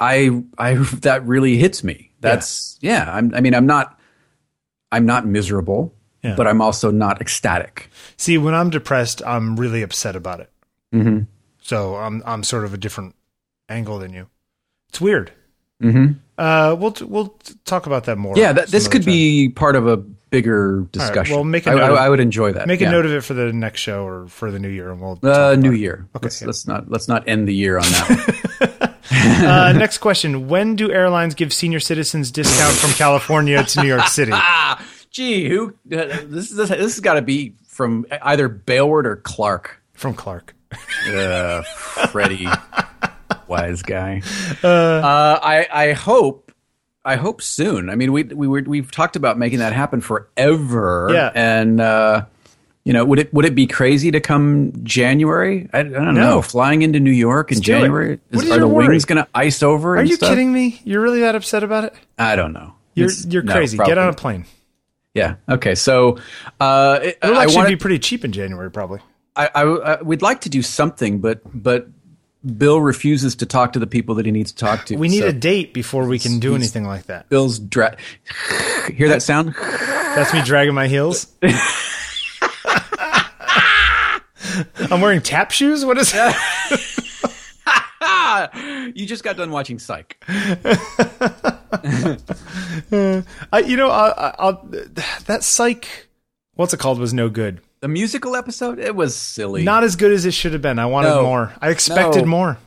I I that really hits me. That's yeah. I'm, I mean, I'm not I'm not miserable, Yeah. but I'm also not ecstatic. See, when I'm depressed, I'm really upset about it. hmm So I'm I'm sort of a different angle than you. It's weird. hmm Uh, we'll t- we'll talk about that more. Yeah, that, this could time. be part of a bigger discussion. well, make a I, note I, of- I would enjoy that. Make yeah. a note of it for the next show or for the new year, and we'll. Uh, New. Year. Okay, let's, yeah. let's not let's not end the year on that. Uh, next question: When do airlines give senior citizens discount from California to New York City? ah, gee, who? Uh, this this, this has got to be from either Bailward or Clark. From Clark. Uh, Freddie, wise guy. Uh, I I hope I hope soon. I mean, we we were, we've talked about making that happen forever. Yeah. and. Uh, you know, would it would it be crazy to come January? I, I don't No. know. Flying into New York in. January, is are the worry? wings going to ice over? Are you stuff? kidding me? You're really that upset about it? I don't know. You're It's- you're crazy. probably. Get on a plane. Yeah. Okay. So, uh, it- It'll I actually wanted, be pretty cheap in January, probably. I, I, I, we'd like to do something, but but Bill refuses to talk to the people that he needs to talk to. We need So a date before we can do anything like that. Bill's dra- Hear that sound? That's me dragging my heels. I'm wearing tap shoes. What is that? You just got done watching Psych. I, you know, I, I, that psych. What's it called? Was no good. The musical episode, it was silly. Not as good as it should have been. I wanted No. more. I expected No. more.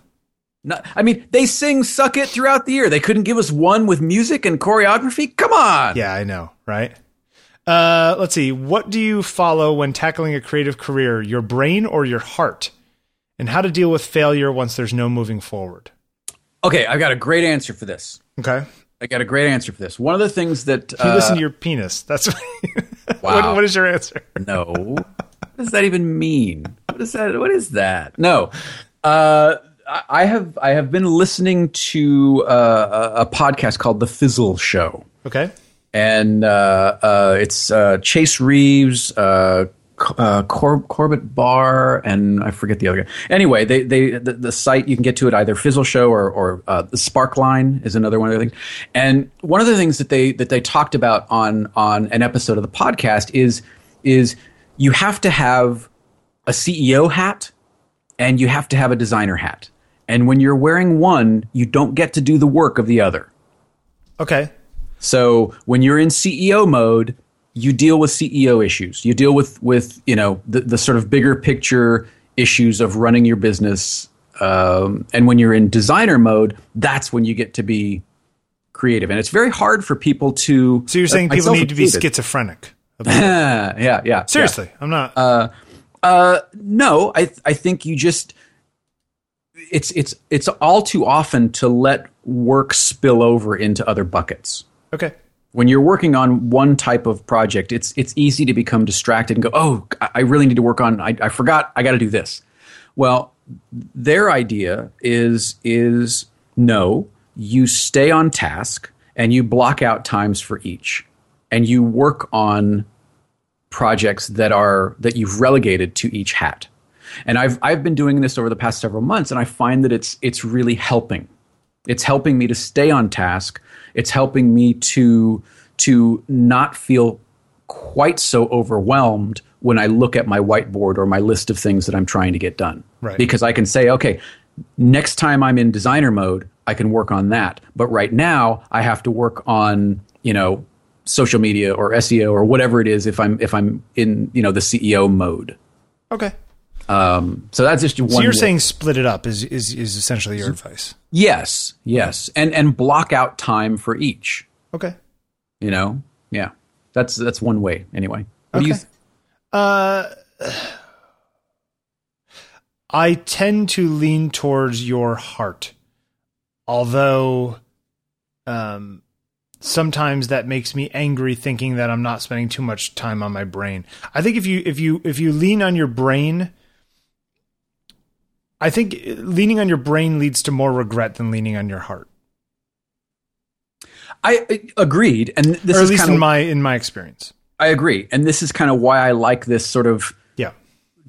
Not- I mean, they sing "Suck It" throughout the year. They couldn't give us one with music and choreography. Come on. Yeah, I know, right? Uh, let's see. What do you follow when tackling a creative career? Your brain or your heart? And how to deal with failure once there's no moving forward? Okay, I've got a great answer for this. Okay. I got a great answer for this. One of the things that You uh, listen to your penis. That's what, Wow. what is your answer? no. what does that even mean? What is that? What is that? No. Uh, I I have I have been listening to uh, a a podcast called The Fizzle Show. Okay. And uh, uh, it's uh, Chase Reeves, uh, Cor- Corbett Barr, and I forget the other guy. Anyway, they they the, the site you can get to it either Fizzle Show or or uh, Sparkline is another one of the things. And one of the things that they that they talked about on on an episode of the podcast is is you have to have a CEO hat and you have to have a designer hat. And when you're wearing one, you don't get to do the work of the other. Okay. So when you're in CEO mode, you deal with CEO issues. You deal with with you know the, the sort of bigger picture issues of running your business. Um, and when you're in designer mode, that's when you get to be creative. And it's very hard for people to. So you're saying uh, people need to be schizophrenic? yeah, yeah. Seriously, I'm not. Uh, no, I I think you just it's it's it's all too often to let work spill over into other buckets. Okay. when you're working on one type of project, it's it's easy to become distracted and go, "Oh, I really need to work on. I, I forgot. I got to do this." Well, their idea is is no, you stay on task and you block out times for each, and you work on projects that are that you've relegated to each hat. And I've I've been doing this over the past several months, and I find that it's it's really helping. It's helping me to stay on task. It's helping me to to not feel quite so overwhelmed when I look at my whiteboard or my list of things that I'm trying to get done. Right. Because I can say, okay, next time I'm in designer mode, I can work on that. But right now, I have to work on, you know, social media or SEO or whatever it is if I'm if I'm in, you know, the CEO mode. Okay. Um, so that's just one So you're way. saying split it up is is is essentially your advice. yes, yes, and and block out time for each. Okay. You know, yeah, that's that's one way anyway. What do you? Okay. Uh, I tend to lean towards your heart, although, um, sometimes that makes me angry thinking that I'm not spending too much time on my brain. I think if you if you if you lean on your brain, I think leaning on your brain leads to more regret than leaning on your heart, I I agreed, and this or at is least kind in of my in my experience. I agree, and this is kind of why I like this sort of Yeah.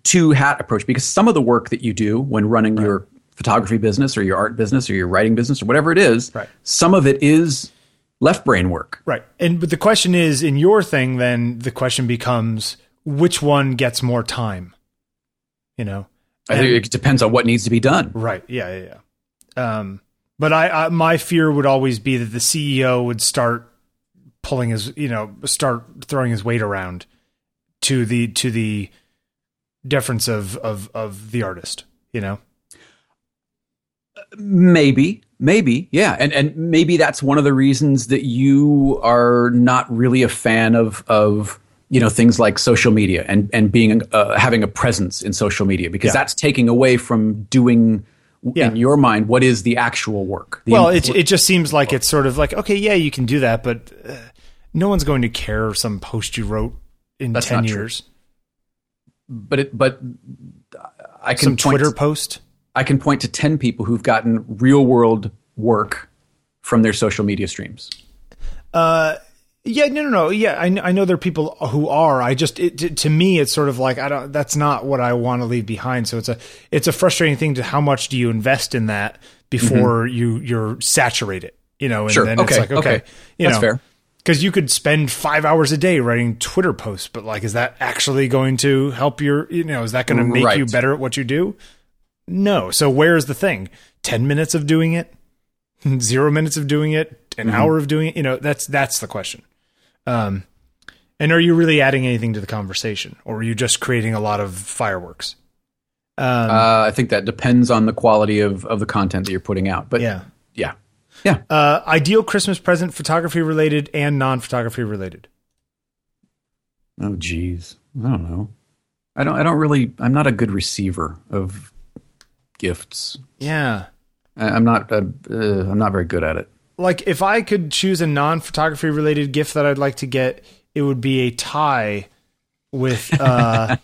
two hat approach because some of the work that you do when running your photography business or your art business or your writing business or whatever it is, Right. some of it is left brain work. Right. And but the question is in your thing then the question becomes which one gets more time? You know. I think it depends on what needs to be done. Right. Yeah, yeah, yeah. Um but I, I my fear would always be that the CEO would start pulling his, you know, start throwing his weight around to the to the deference of of of the artist, you know. Maybe, maybe, yeah, and and maybe that's one of the reasons that you are not really a fan of of you know things like social media and and being uh, having a presence in social media because Yeah. that's taking away from doing Yeah. in your mind what is the actual work. The Well, it it just seems like it's sort of like okay, yeah, you can do that, but uh, no one's going to care some post you wrote in That's 10 not true. years. but it but I can Some point Twitter post. I can point to 10 people who've gotten real world work from their social media streams. Uh, yeah, no, no, no. Yeah, I, I know there are people who are. I just, it, to, to me, it's sort of like I don't. That's not what I want to leave behind. So it's a, it's a frustrating thing to how much do you invest in that before you you're saturated. You know, and Mm-hmm. Sure. then it's like okay, Okay. you That's know, fair. Because you could spend five hours a day writing Twitter posts, but like, is that actually going to help your? You know, is that going to make you better at what you do? No. So where's the thing? Ten minutes of doing it, zero minutes of doing it, an Mm-hmm. hour of doing it. You know, that's that's the question. Um, And are you really adding anything to the conversation, or are you just creating a lot of fireworks? Um, Uh, I think that depends on the quality of, of the content that you're putting out. But yeah. yeah, yeah. Uh, ideal Christmas present, photography related and non photography related. Oh, geez, I don't know. I don't. I don't really. I'm not a good receiver of gifts. Yeah. I, I'm not. Uh, uh, I'm not very good at it. Like if I could choose a non photography related gift that I'd like to get, it would be a tie with uh,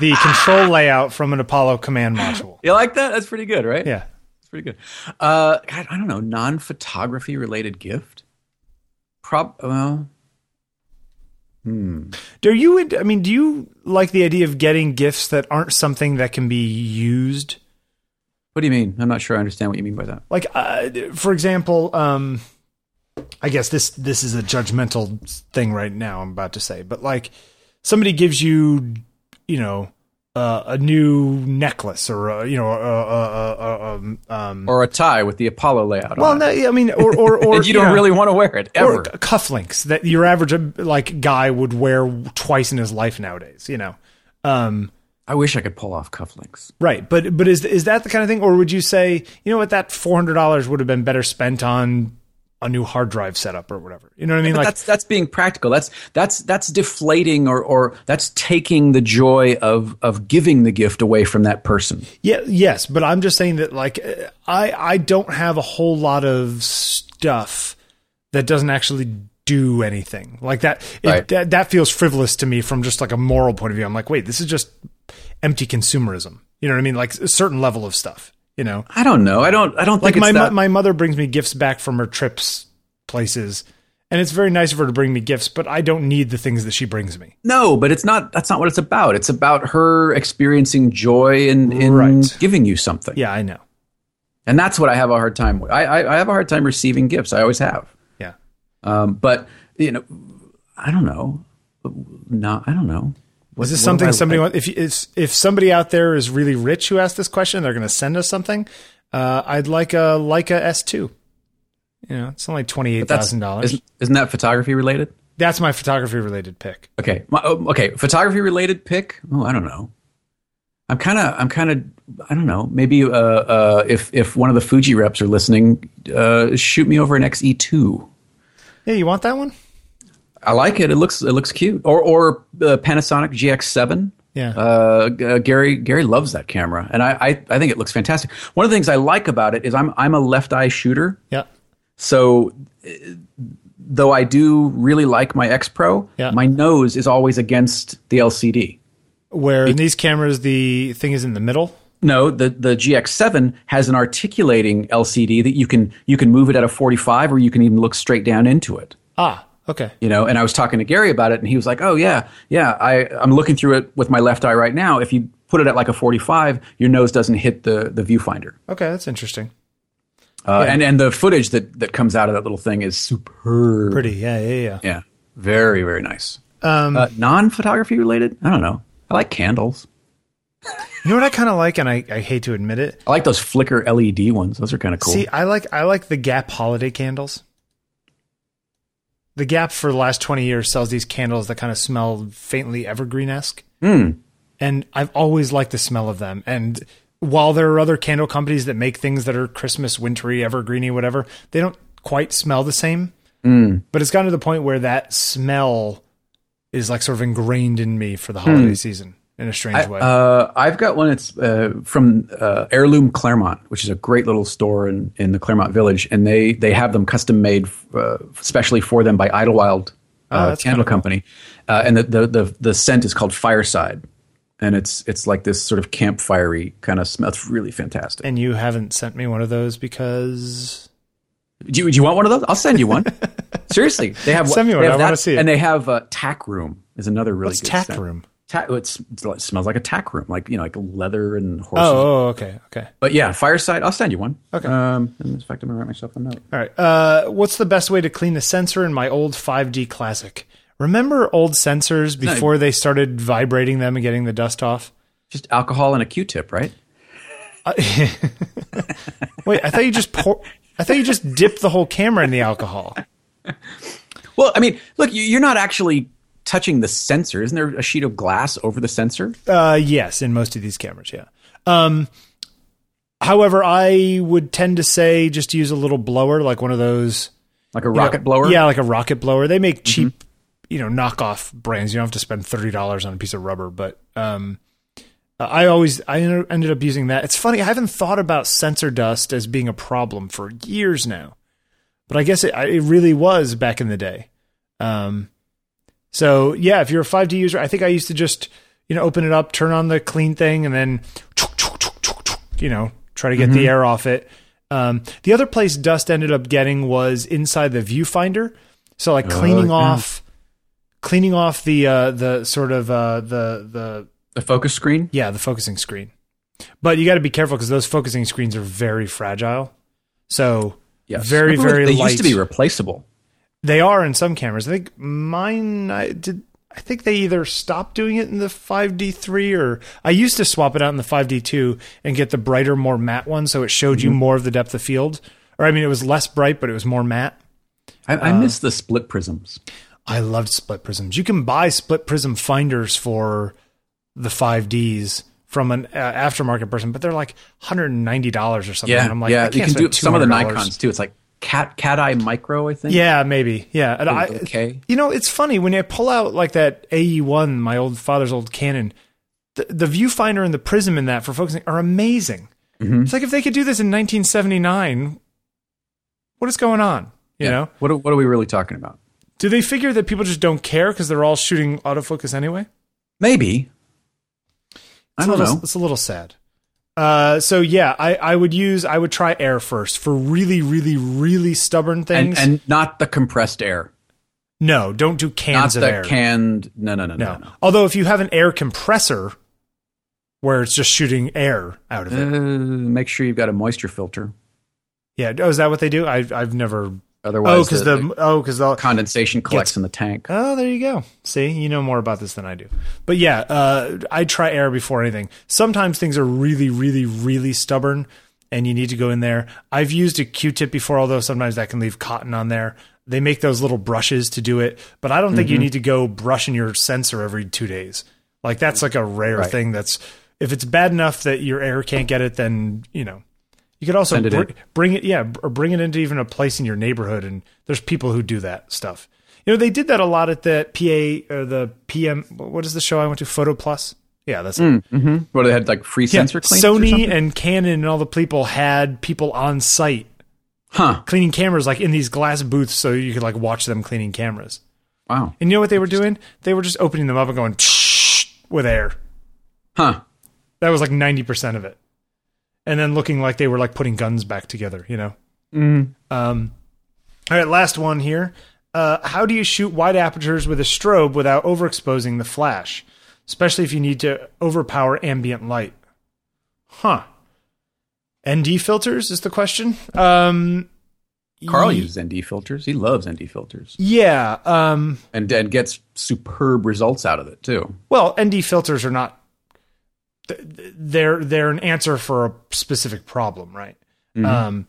the control layout from an Apollo command module. You like that? That's pretty good, right? Yeah. It's pretty good. Uh, God, I don't know. Non-photography related gift. Prob. Well, Hmm. Do you? I mean, do you like the idea of getting gifts that aren't something that can be used? What do you mean? I'm not sure I understand what you mean by that. Like, uh, for example, um, I guess this this is a judgmental thing right now. I'm about to say, but like, somebody gives you, you know, uh, a new necklace or uh, you know, uh, uh, uh, um, um, Or a tie with the Apollo layout. well, on no. I mean, or or, or and you don't know, really want to wear it ever. or cufflinks that your average like guy would wear twice in his life nowadays. You know. Um, I wish I could pull off cufflinks. Right, but but is is that the kind of thing, or would you say, you know what, that four hundred dollars would have been better spent on a new hard drive setup or whatever? You know what I mean? But Like, that's that's being practical. That's that's that's deflating or or that's taking the joy of of giving the gift away from that person. yeah, yes, but I'm just saying that like uh, I I don't have a whole lot of stuff that doesn't actually do anything like that. It, Right. that that feels frivolous to me from just like a moral point of view. I'm like, wait, this is just empty consumerism. You know what I mean? Like a certain level of stuff. You know, I don't know. I don't. I don't like think my that, my mother brings me gifts back from her trips places and it's very nice of her to bring me gifts but i don't need the things that she brings me No, but it's not. That's not what it's about. It's about her experiencing joy in in Right. giving you something, yeah i know and that's what I have a hard time with. I I, I have a hard time receiving gifts. I always have. yeah Um, but you know, I don't know. No, I don't know. Is this something I- somebody wants if if if somebody out there is really rich who asked this question they're going to send us something uh, i'd like a leica s2 you know it's only That's, $28000 isn't, isn't that photography related? that's my photography related pick Okay. My, oh, okay. Photography related pick. Oh, I don't know. I'm kind of. I'm kind of. I don't know. Maybe uh, uh, if if one of the Fuji reps are listening, uh, shoot me over an XE2. yeah you want that one I like it. It looks it looks cute. Or or uh, Panasonic GX7. yeah Uh, uh, Gary Gary loves that camera, and I, I I think it looks fantastic. One of the things I like about it is I'm I'm a left eye shooter, yeah so uh, though I do really like my X Pro, Yeah. my nose is always against the LCD. where in these cameras the thing is in the middle No, the the GX7 has an articulating LCD that you can you can move it at a 45 or you can even look straight down into it. ah okay You know, and I was talking to Gary about it and he was like, "Oh yeah, yeah, I I'm looking through it with my left eye right now. If you put it at like a 45, your nose doesn't hit the the viewfinder." okay that's interesting Uh, and and the footage that that comes out of that little thing is superb. pretty yeah yeah yeah Yeah. Very very nice. um Uh, non-photography related? I don't know. I like candles. You know what I kind of like, and I, I hate to admit it. I like those flicker LED ones. Those are kind of cool. See, I like I like the Gap holiday candles. The Gap for the last twenty years sells these candles that kind of smell faintly evergreen esque, Mm. and I've always liked the smell of them. And while there are other candle companies that make things that are Christmas, wintry, evergreeny, whatever, they don't quite smell the same. Mm. But it's gotten to the point where that smell is like sort of ingrained in me for the holiday season in a strange way. Uh, I've got one. It's uh, from uh, Heirloom Claremont, which is a great little store in, in the Claremont Village, and they they have them custom made, uh, especially for them by Idlewild Oh, uh, Candle cool. Company, uh, and the, the the the scent is called Fireside, and it's it's like this sort of campfirey kind of smell. It's really fantastic. and you haven't sent me one of those because Do you, do you want one of those? I'll send you one. Seriously, they have Send me one. I wanna see it. And they have uh, Tack Room is another really what's good tack scent. room? Ta- it's, it's it smells like a tack room, like you know, like leather and horses. Oh, oh, okay, okay. But yeah, Fireside. I'll send you one. Okay. Um, in fact, I'm gonna write myself a note. All right. Uh, what's the best way to clean the sensor in my old 5D Classic? Remember old sensors before they started vibrating them and getting the dust off? Just alcohol and a Q-tip, right? Wait, I thought you just pour. I thought you just dipped the whole camera in the alcohol. Well, I mean, look, you're not actually touching the sensor. Isn't there a sheet of glass over the sensor? Uh, yes, in most of these cameras, yeah. Um, however, I would tend to say just use a little blower, like one of those Like a you know, rocket blower? Mm-hmm. Yeah, like a rocket blower. They make cheap, you know, knockoff brands. You don't have to spend thirty dollars on a piece of rubber, but um, I always I ended up using that. It's funny. I haven't thought about sensor dust as being a problem for years now, but I guess it, it really was back in the day. Um, so yeah, if you're a 5D user, I think I used to just you know open it up, turn on the clean thing, and then you know try to get the air off it. Um, the other place dust ended up getting was inside the viewfinder. So like cleaning yeah. off, cleaning off the uh, the sort of uh, the the The focus screen? yeah the focusing screen. But you got to be careful because those focusing screens are very fragile. So Yes. very very They light. used to be replaceable. They are in some cameras. I think mine. I did. I think they either stopped doing it in the 5D3 or I used to swap it out in the 5D2 and get the brighter, more matte one, so it showed Mm-hmm. you more of the depth of field. Or I mean, it was less bright, but it was more matte. I, Uh, I miss the split prisms. I loved split prisms. You can buy split prism finders for the 5Ds from an uh, aftermarket person, but they're like $190 or something. Yeah, And I'm like, yeah. You can do some of the $200. Nikons too. It's like cat cat eye micro, I think. Yeah, maybe. Yeah. And I, okay. You know, it's funny when I pull out like that AE1, my old father's old Canon. The, the viewfinder and the prism in that for focusing are amazing. Mm-hmm. It's like if they could do this in 1979, what is going on? You Yeah. know, What are, what are we really talking about? do they figure that people just don't care because they're all shooting autofocus anyway? Maybe. I don't little, know. It's a little sad. Uh, so yeah, I, I would use I would try air first for really, really, really stubborn things. and not the compressed air. no, don't do Not cans of the air. canned. No, no, no, no, No. no. Although if you have an air compressor where it's just shooting air out of it. Uh, make sure you've got a moisture filter. yeah. Oh, is that what they do? I've I've never Otherwise, Oh, because the, the, oh, because the condensation collects Gets- in the tank. Oh, there you go. See, you know more about this than I do. But yeah, uh, I try air before anything. Sometimes things are really, really, really stubborn, and you need to go in there. I've used a Q-tip before, although sometimes that can leave cotton on there. They make those little brushes to do it, but I don't think you Mm-hmm. need to go brushing your sensor every two days. Like that's like a rare Right. thing. That's if it's bad enough that your air can't get it, then you know. You could also br- in. bring it, yeah, or bring it into even a place in your neighborhood, and there's people who do that stuff. You know, they did that a lot at the PA or the PM. What is the show I went to? Photo Plus. Yeah, that's it. Mm-hmm. What they had like free Yeah, sensor cleaners. or Sony and Canon and all the people had people on site huh? cleaning cameras, like in these glass booths, so you could like watch them cleaning cameras. Wow. And you know what they were doing? They were just opening them up and going with air. Huh? That was like ninety percent of it, and then looking like they were like putting guns back together. You know. Mm. Um, all right, last one here. Uh, how do you shoot wide apertures with a strobe without overexposing the flash, especially if you need to overpower ambient light? Huh. ND filters is the question. Um, Carl y- uses ND filters. He loves ND filters, Yeah. Um, and and gets superb results out of it too. well, ND filters are not. Th- th- They're they're an answer for a specific problem, right? Um,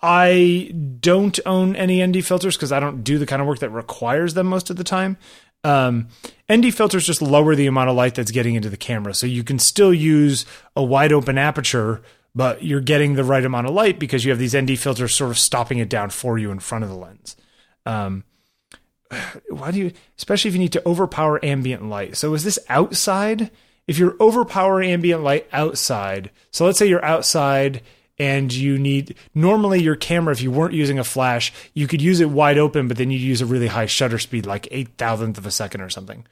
I don't own any ND filters because I don't do the kind of work that requires them most of the time. Um, ND filters just lower the amount of light that's getting into the camera, so you can still use a wide open aperture, but you're getting the right amount of light because you have these ND filters sort of stopping it down for you in front of the lens. Um, why do you, especially if you need to overpower ambient light? So is this outside? If you're overpowering ambient light outside, so let's say you're outside and you need normally your camera, if you weren't using a flash, you could use it wide open, but then you'd use a really high shutter speed, like eight thousandth of a second or something.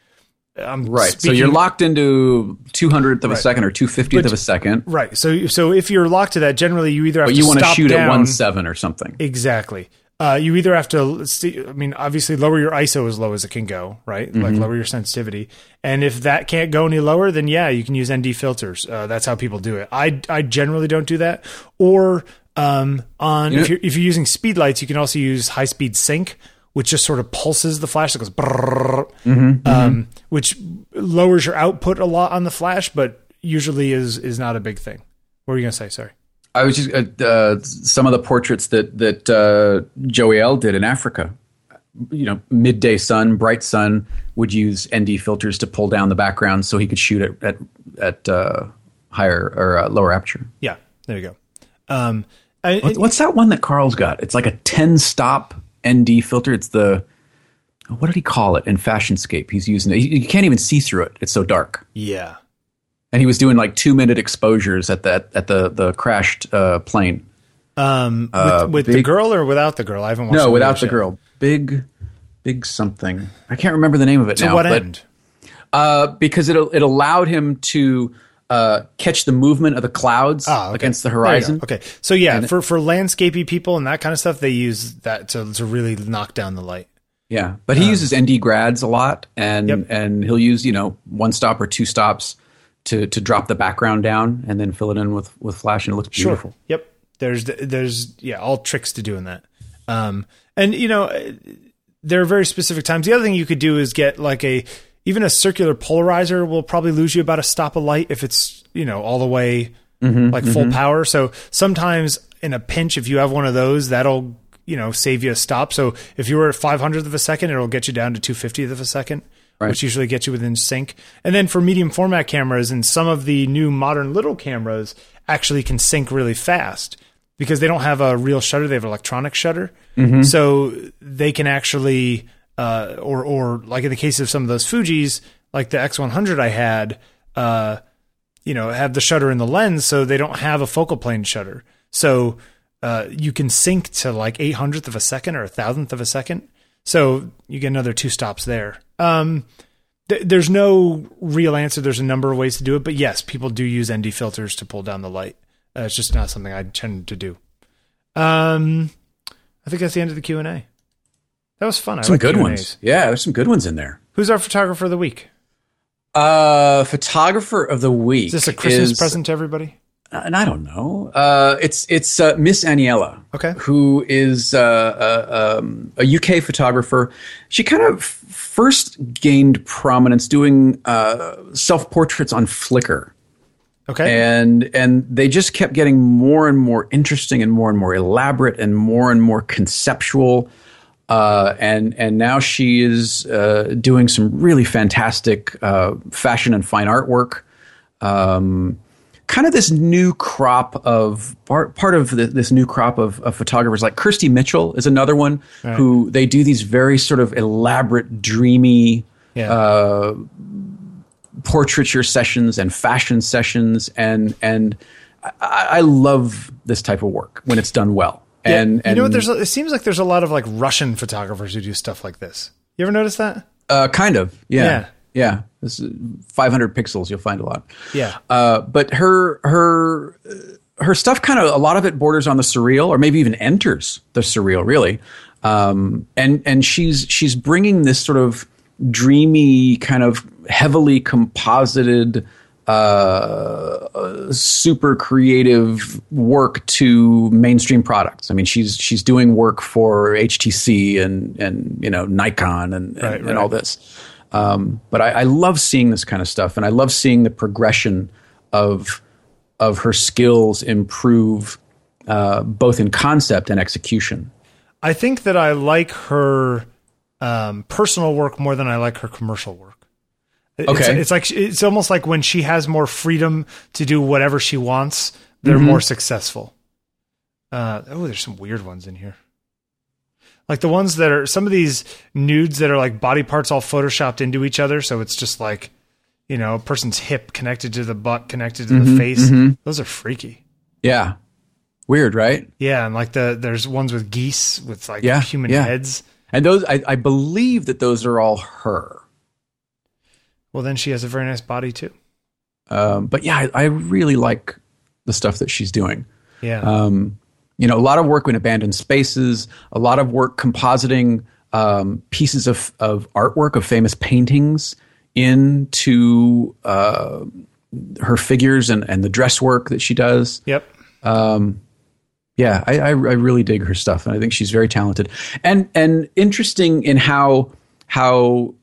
I'm Right. so you're locked into two hundredth of a second or two fiftieth of a second, right. So so if you're locked to that, generally you either have but to you want to shoot down, at one seven or something. Exactly. Uh, you either have to see, I mean, obviously lower your ISO as low as it can go, right? Mm-hmm. Like lower your sensitivity. And if that can't go any lower, then yeah, you can use ND filters. Uh, that's how people do it. I, I generally don't do that. Or, um, on, if know- you're, if you're using speed lights, you can also use high speed sync, which just sort of pulses the flash. It goes, brrrr, Mm-hmm, um, which lowers your output a lot on the flash, but usually is, is not a big thing. What were you going to say? Sorry. I was just uh, uh, some of the portraits that that uh, Joey L did in Africa. you know midday sun, bright sun, would use ND filters to pull down the background so he could shoot at at, at uh, higher or uh, lower aperture. Yeah, there you go. Um, I, What's, what's that one that Carl's got? It's like a ten stop ND filter. It's the what did he call it in Fashionscape? He's using it. You can't even see through it. It's so dark. yeah. And he was doing like two minute exposures at the at the the crashed uh, plane. Um, with, Uh, with the big- girl or without the girl? I haven't watched. No, without the yet. girl. Big, big something. I can't remember the name of it To now. what but, end? Uh, because it it allowed him to uh, catch the movement of the clouds Ah, okay. against the There you go. horizon. Okay, so yeah, for for landscapey people and that kind of stuff, they use that to to really knock down the light. Yeah, but he uses ND grads a lot, and Yep. and he'll use you know one stop or two stops to to drop the background down and then fill it in with with flash, and it looks beautiful. Sure. Yep. There's there's yeah, all tricks to doing that. Um, and you know, there are very specific times. The other thing you could do is get like a even a circular polarizer will probably lose you about a stop of light if it's you know all the way like full power. So sometimes in a pinch, if you have one of those, that'll you know save you a stop. So if you were at 500th of a second, it'll get you down to 250th of a second. Right. Which usually gets you within sync. And then for medium format cameras and some of the new modern little cameras actually can sync really fast because they don't have a real shutter; they have an electronic shutter. So they can actually, uh, or or like in the case of some of those Fuji's, like the X100 I had, uh, you know, have the shutter in the lens, so they don't have a focal plane shutter. So uh, you can sync to like eight hundredth of a second or a thousandth of a second. So you get another two stops there. Um, th- there's no real answer. There's a number of ways to do it, but yes, people do use ND filters to pull down the light. Uh, it's just not something I tend to do. Um, I think that's the end of the Q and A. That was fun. Some like good Q&As. ones. Yeah, there's some good ones in there. Who's our photographer of the week? Uh, photographer of the week. Is this a Christmas is- present to everybody? And I don't know. Uh, it's it's uh, Miss Aniela, Okay. who is uh, uh, um, a UK photographer. She kind of first gained prominence doing uh, self portraits on Flickr, Okay. and and they just kept getting more and more interesting and more and more elaborate and more and more conceptual. Uh, and and now she is uh, doing some really fantastic uh, fashion and fine artwork. Um, kind of this new crop of part, part of the, this new crop of, of photographers like Kirsty Mitchell is another one who they do these very sort of elaborate, dreamy yeah. uh, portraiture sessions and fashion sessions, and and I, I love this type of work when it's done well. Yeah, And, you know what? There's it seems like there's a lot of like Russian photographers who do stuff like this. You ever notice that? uh, kind of yeah Yeah. Yeah. This is 500 pixels, you'll find a lot. Yeah. Uh, but her her uh, her stuff kind of a lot of it borders on the surreal, or maybe even enters the surreal, really. Um, and and she's she's bringing this sort of dreamy, kind of heavily composited, uh, super creative work to mainstream products. I mean, she's she's doing work for HTC and and you know Nikon and and, Right, and all this. Um, but I, I love seeing this kind of stuff, and I love seeing the progression of of her skills improve uh, both in concept and execution. I think that I like her um, personal work more than I like her commercial work. It's, Okay. it's like it's almost like when she has more freedom to do whatever she wants, they're Mm-hmm. more successful. Uh, oh, there's some weird ones in here. Like the ones that are some of these nudes that are like body parts all photoshopped into each other, so it's just like you know a person's hip connected to the butt, connected to Mm-hmm, the face. Those are freaky. Yeah, weird, right? Yeah, and like the there's ones with geese with like Yeah, human yeah. heads. And those, I, I believe that those are all her. Well, then she has a very nice body too. Um, but yeah, I, I really like the stuff that she's doing. Yeah. Um, you know, a lot of work in abandoned spaces, a lot of work compositing um, pieces of, of artwork of famous paintings into uh, her figures and, and the dress work that she does. yep. Yeah, I, I, I really dig her stuff, and I think she's very talented and and interesting in how how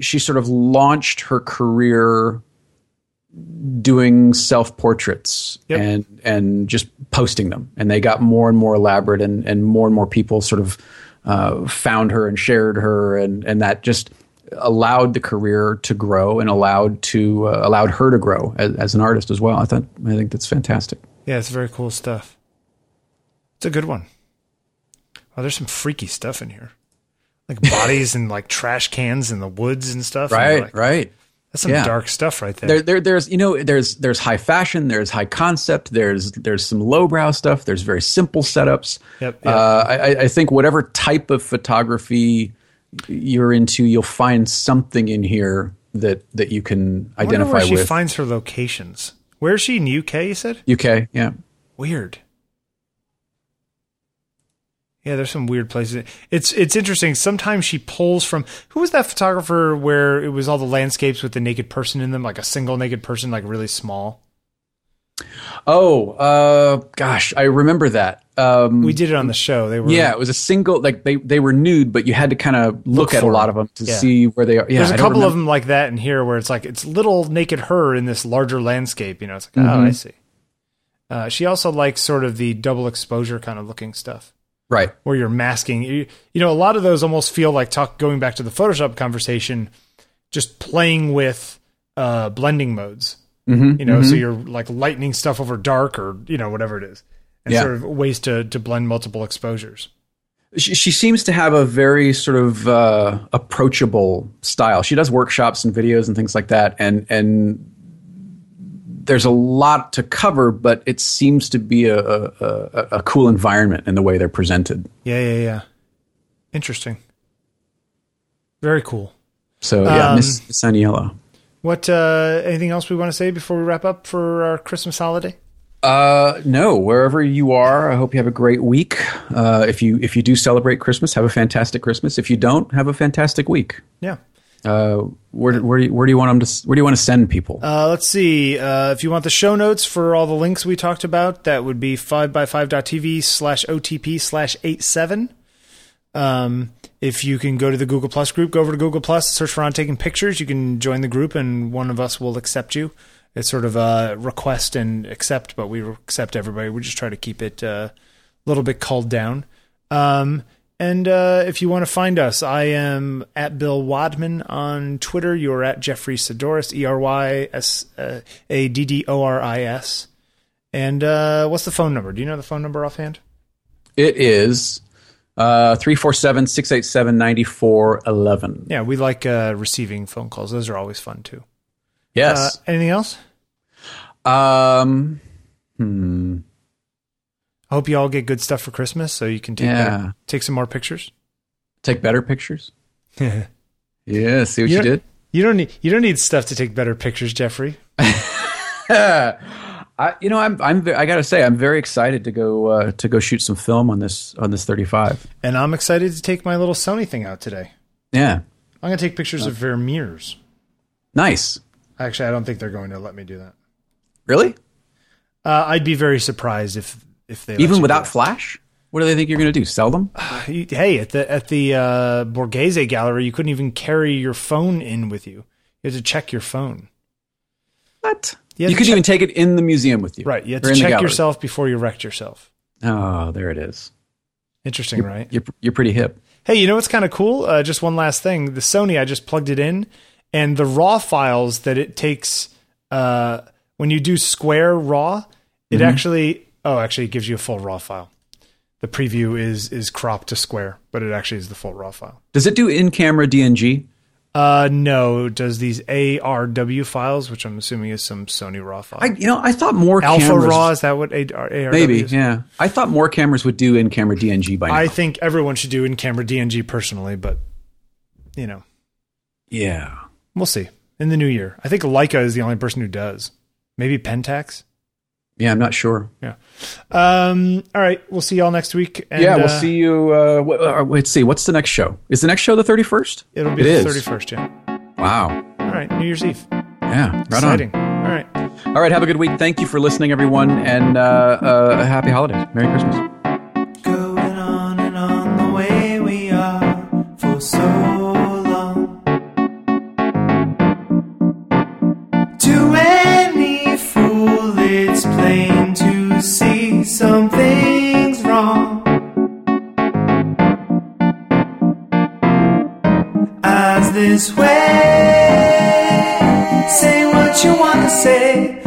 she sort of launched her career doing self portraits Yep. and and just posting them, and they got more and more elaborate, and and more and more people sort of uh, found her and shared her, and and that just allowed the career to grow and allowed to uh, allowed her to grow as, as an artist as well. I thought I think that's fantastic. Yeah, it's very cool stuff. It's a good one. Oh, there's some freaky stuff in here, like bodies and like trash cans in the woods and stuff. and Right, like- right. That's some Yeah. dark stuff right there. There, there, there's you know there's there's high fashion, there's high concept, there's there's some lowbrow stuff, there's very simple setups. Yep, yep. Uh, I, I- think whatever type of photography you're into, you'll find something in here that that you can identify where she finds her locations. Where is she in UK? You said UK, yeah. weird. Yeah, there's some weird places. It's it's interesting. Sometimes she pulls from who was that photographer where it was all the landscapes with the naked person in them, like a single naked person, like really small. Oh, uh, gosh, I remember that. Um, We did it on the show. They were yeah, it was a single like they they were nude, but you had to kind of look, at a lot them. of them to Yeah. see where they are. Yeah, There's a I couple of them like that in here where it's like it's little naked her in this larger landscape. You know, it's like oh, Mm-hmm. I see. Uh, she also likes sort of the double exposure kind of looking stuff Right. where you're masking. You, you know, a lot of those almost feel like talk going back to the Photoshop conversation, just playing with uh, blending modes. Mm-hmm, You know, so you're like lightening stuff over dark or you know whatever it is, and Yeah. sort of ways to to blend multiple exposures. she, she seems to have a very sort of uh, approachable style. She does workshops and videos and things like that, and and there's a lot to cover, but it seems to be a, a, a, cool environment in the way they're presented. Yeah, yeah, yeah. Interesting. Very cool. So yeah, Um, Miss Aniela. What? Uh, anything else we want to say before we wrap up for our Christmas holiday? Uh, no, wherever you are, I hope you have a great week. Uh, if you if you do celebrate Christmas, have a fantastic Christmas. If you don't, have a fantastic week. Yeah. Uh, where where do you, where do you want them to where do you want to send people? Uh, let's see. Uh, if you want the show notes for all the links we talked about, that would be 5by5.tv slash OTP slash 87. Um, if you can go to the Google Plus group, go over to Google Plus, search for On Taking Pictures. You can join the group, and one of us will accept you. It's sort of a request and accept, but we accept everybody. We just try to keep it uh, a little bit culled down. Um, and uh, if you want to find us, I am at Bill Wadman on Twitter. You're at Jeffery Saddoris, E R Y S uh, A D D O R I S. And uh, what's the phone number? Do you know the phone number offhand? It is uh 347-687-9411. Yeah, we like uh, receiving phone calls. Those are always fun too. Uh, Yes. anything else? um hmm. I hope you all get good stuff for Christmas, so you can take Yeah. better- take some more pictures. Take better pictures. you Yeah, see what you, don't- did? You don't need you don't need stuff to take better pictures, Jeffery. I you know, I'm I'm I got to say I'm very excited to go uh, to go shoot some film on this on this 35. And I'm excited to take my little Sony thing out today. Yeah. I'm gonna take pictures of Vermeers. Nice. Actually, I don't think they're going to let me do that. Really? Uh, I'd be very surprised if if they Even without flash? What do they think you're going to do? Sell them? hey, at the at the uh, Borghese Gallery, you couldn't even carry your phone in with you. You had to check your phone. What? You You, could check- even take it in the museum with you. Right, you had to check yourself before you wrecked yourself. Oh, there it is. Interesting, right? You're you're pretty hip. Hey, you know what's kind of cool? Uh, just one last thing. The Sony, I just plugged it in, and the RAW files that it takes uh, when you do Square RAW, it actually oh, actually it gives you a full RAW file. The preview is is cropped to Square, but it actually is the full RAW file. Does it do in-camera DNG? Uh, no, it does these ARW files, which I'm assuming is some Sony RAW file. I you know I thought more Alpha cameras, RAW is that what ARW maybe is? yeah. I thought more cameras would do in-camera DNG by now. I think everyone should do in camera DNG personally, but you know, yeah. we'll see in the new year. I think Leica is the only person who does. Maybe Pentax. Yeah, I'm not sure. Yeah. Um. All right. We'll see y'all next week. And, yeah, we'll uh, see you. Uh, w- uh, let's see. What's the next show? Is the next show the 31st? It'll be It the is. thirty first. Yeah. Wow. All right. New Year's Eve. Yeah. Right Exciting. on. All right. All right. Have a good week. Thank you for listening, everyone, and uh, uh, happy holidays. Merry Christmas. This way. Say what you wanna say,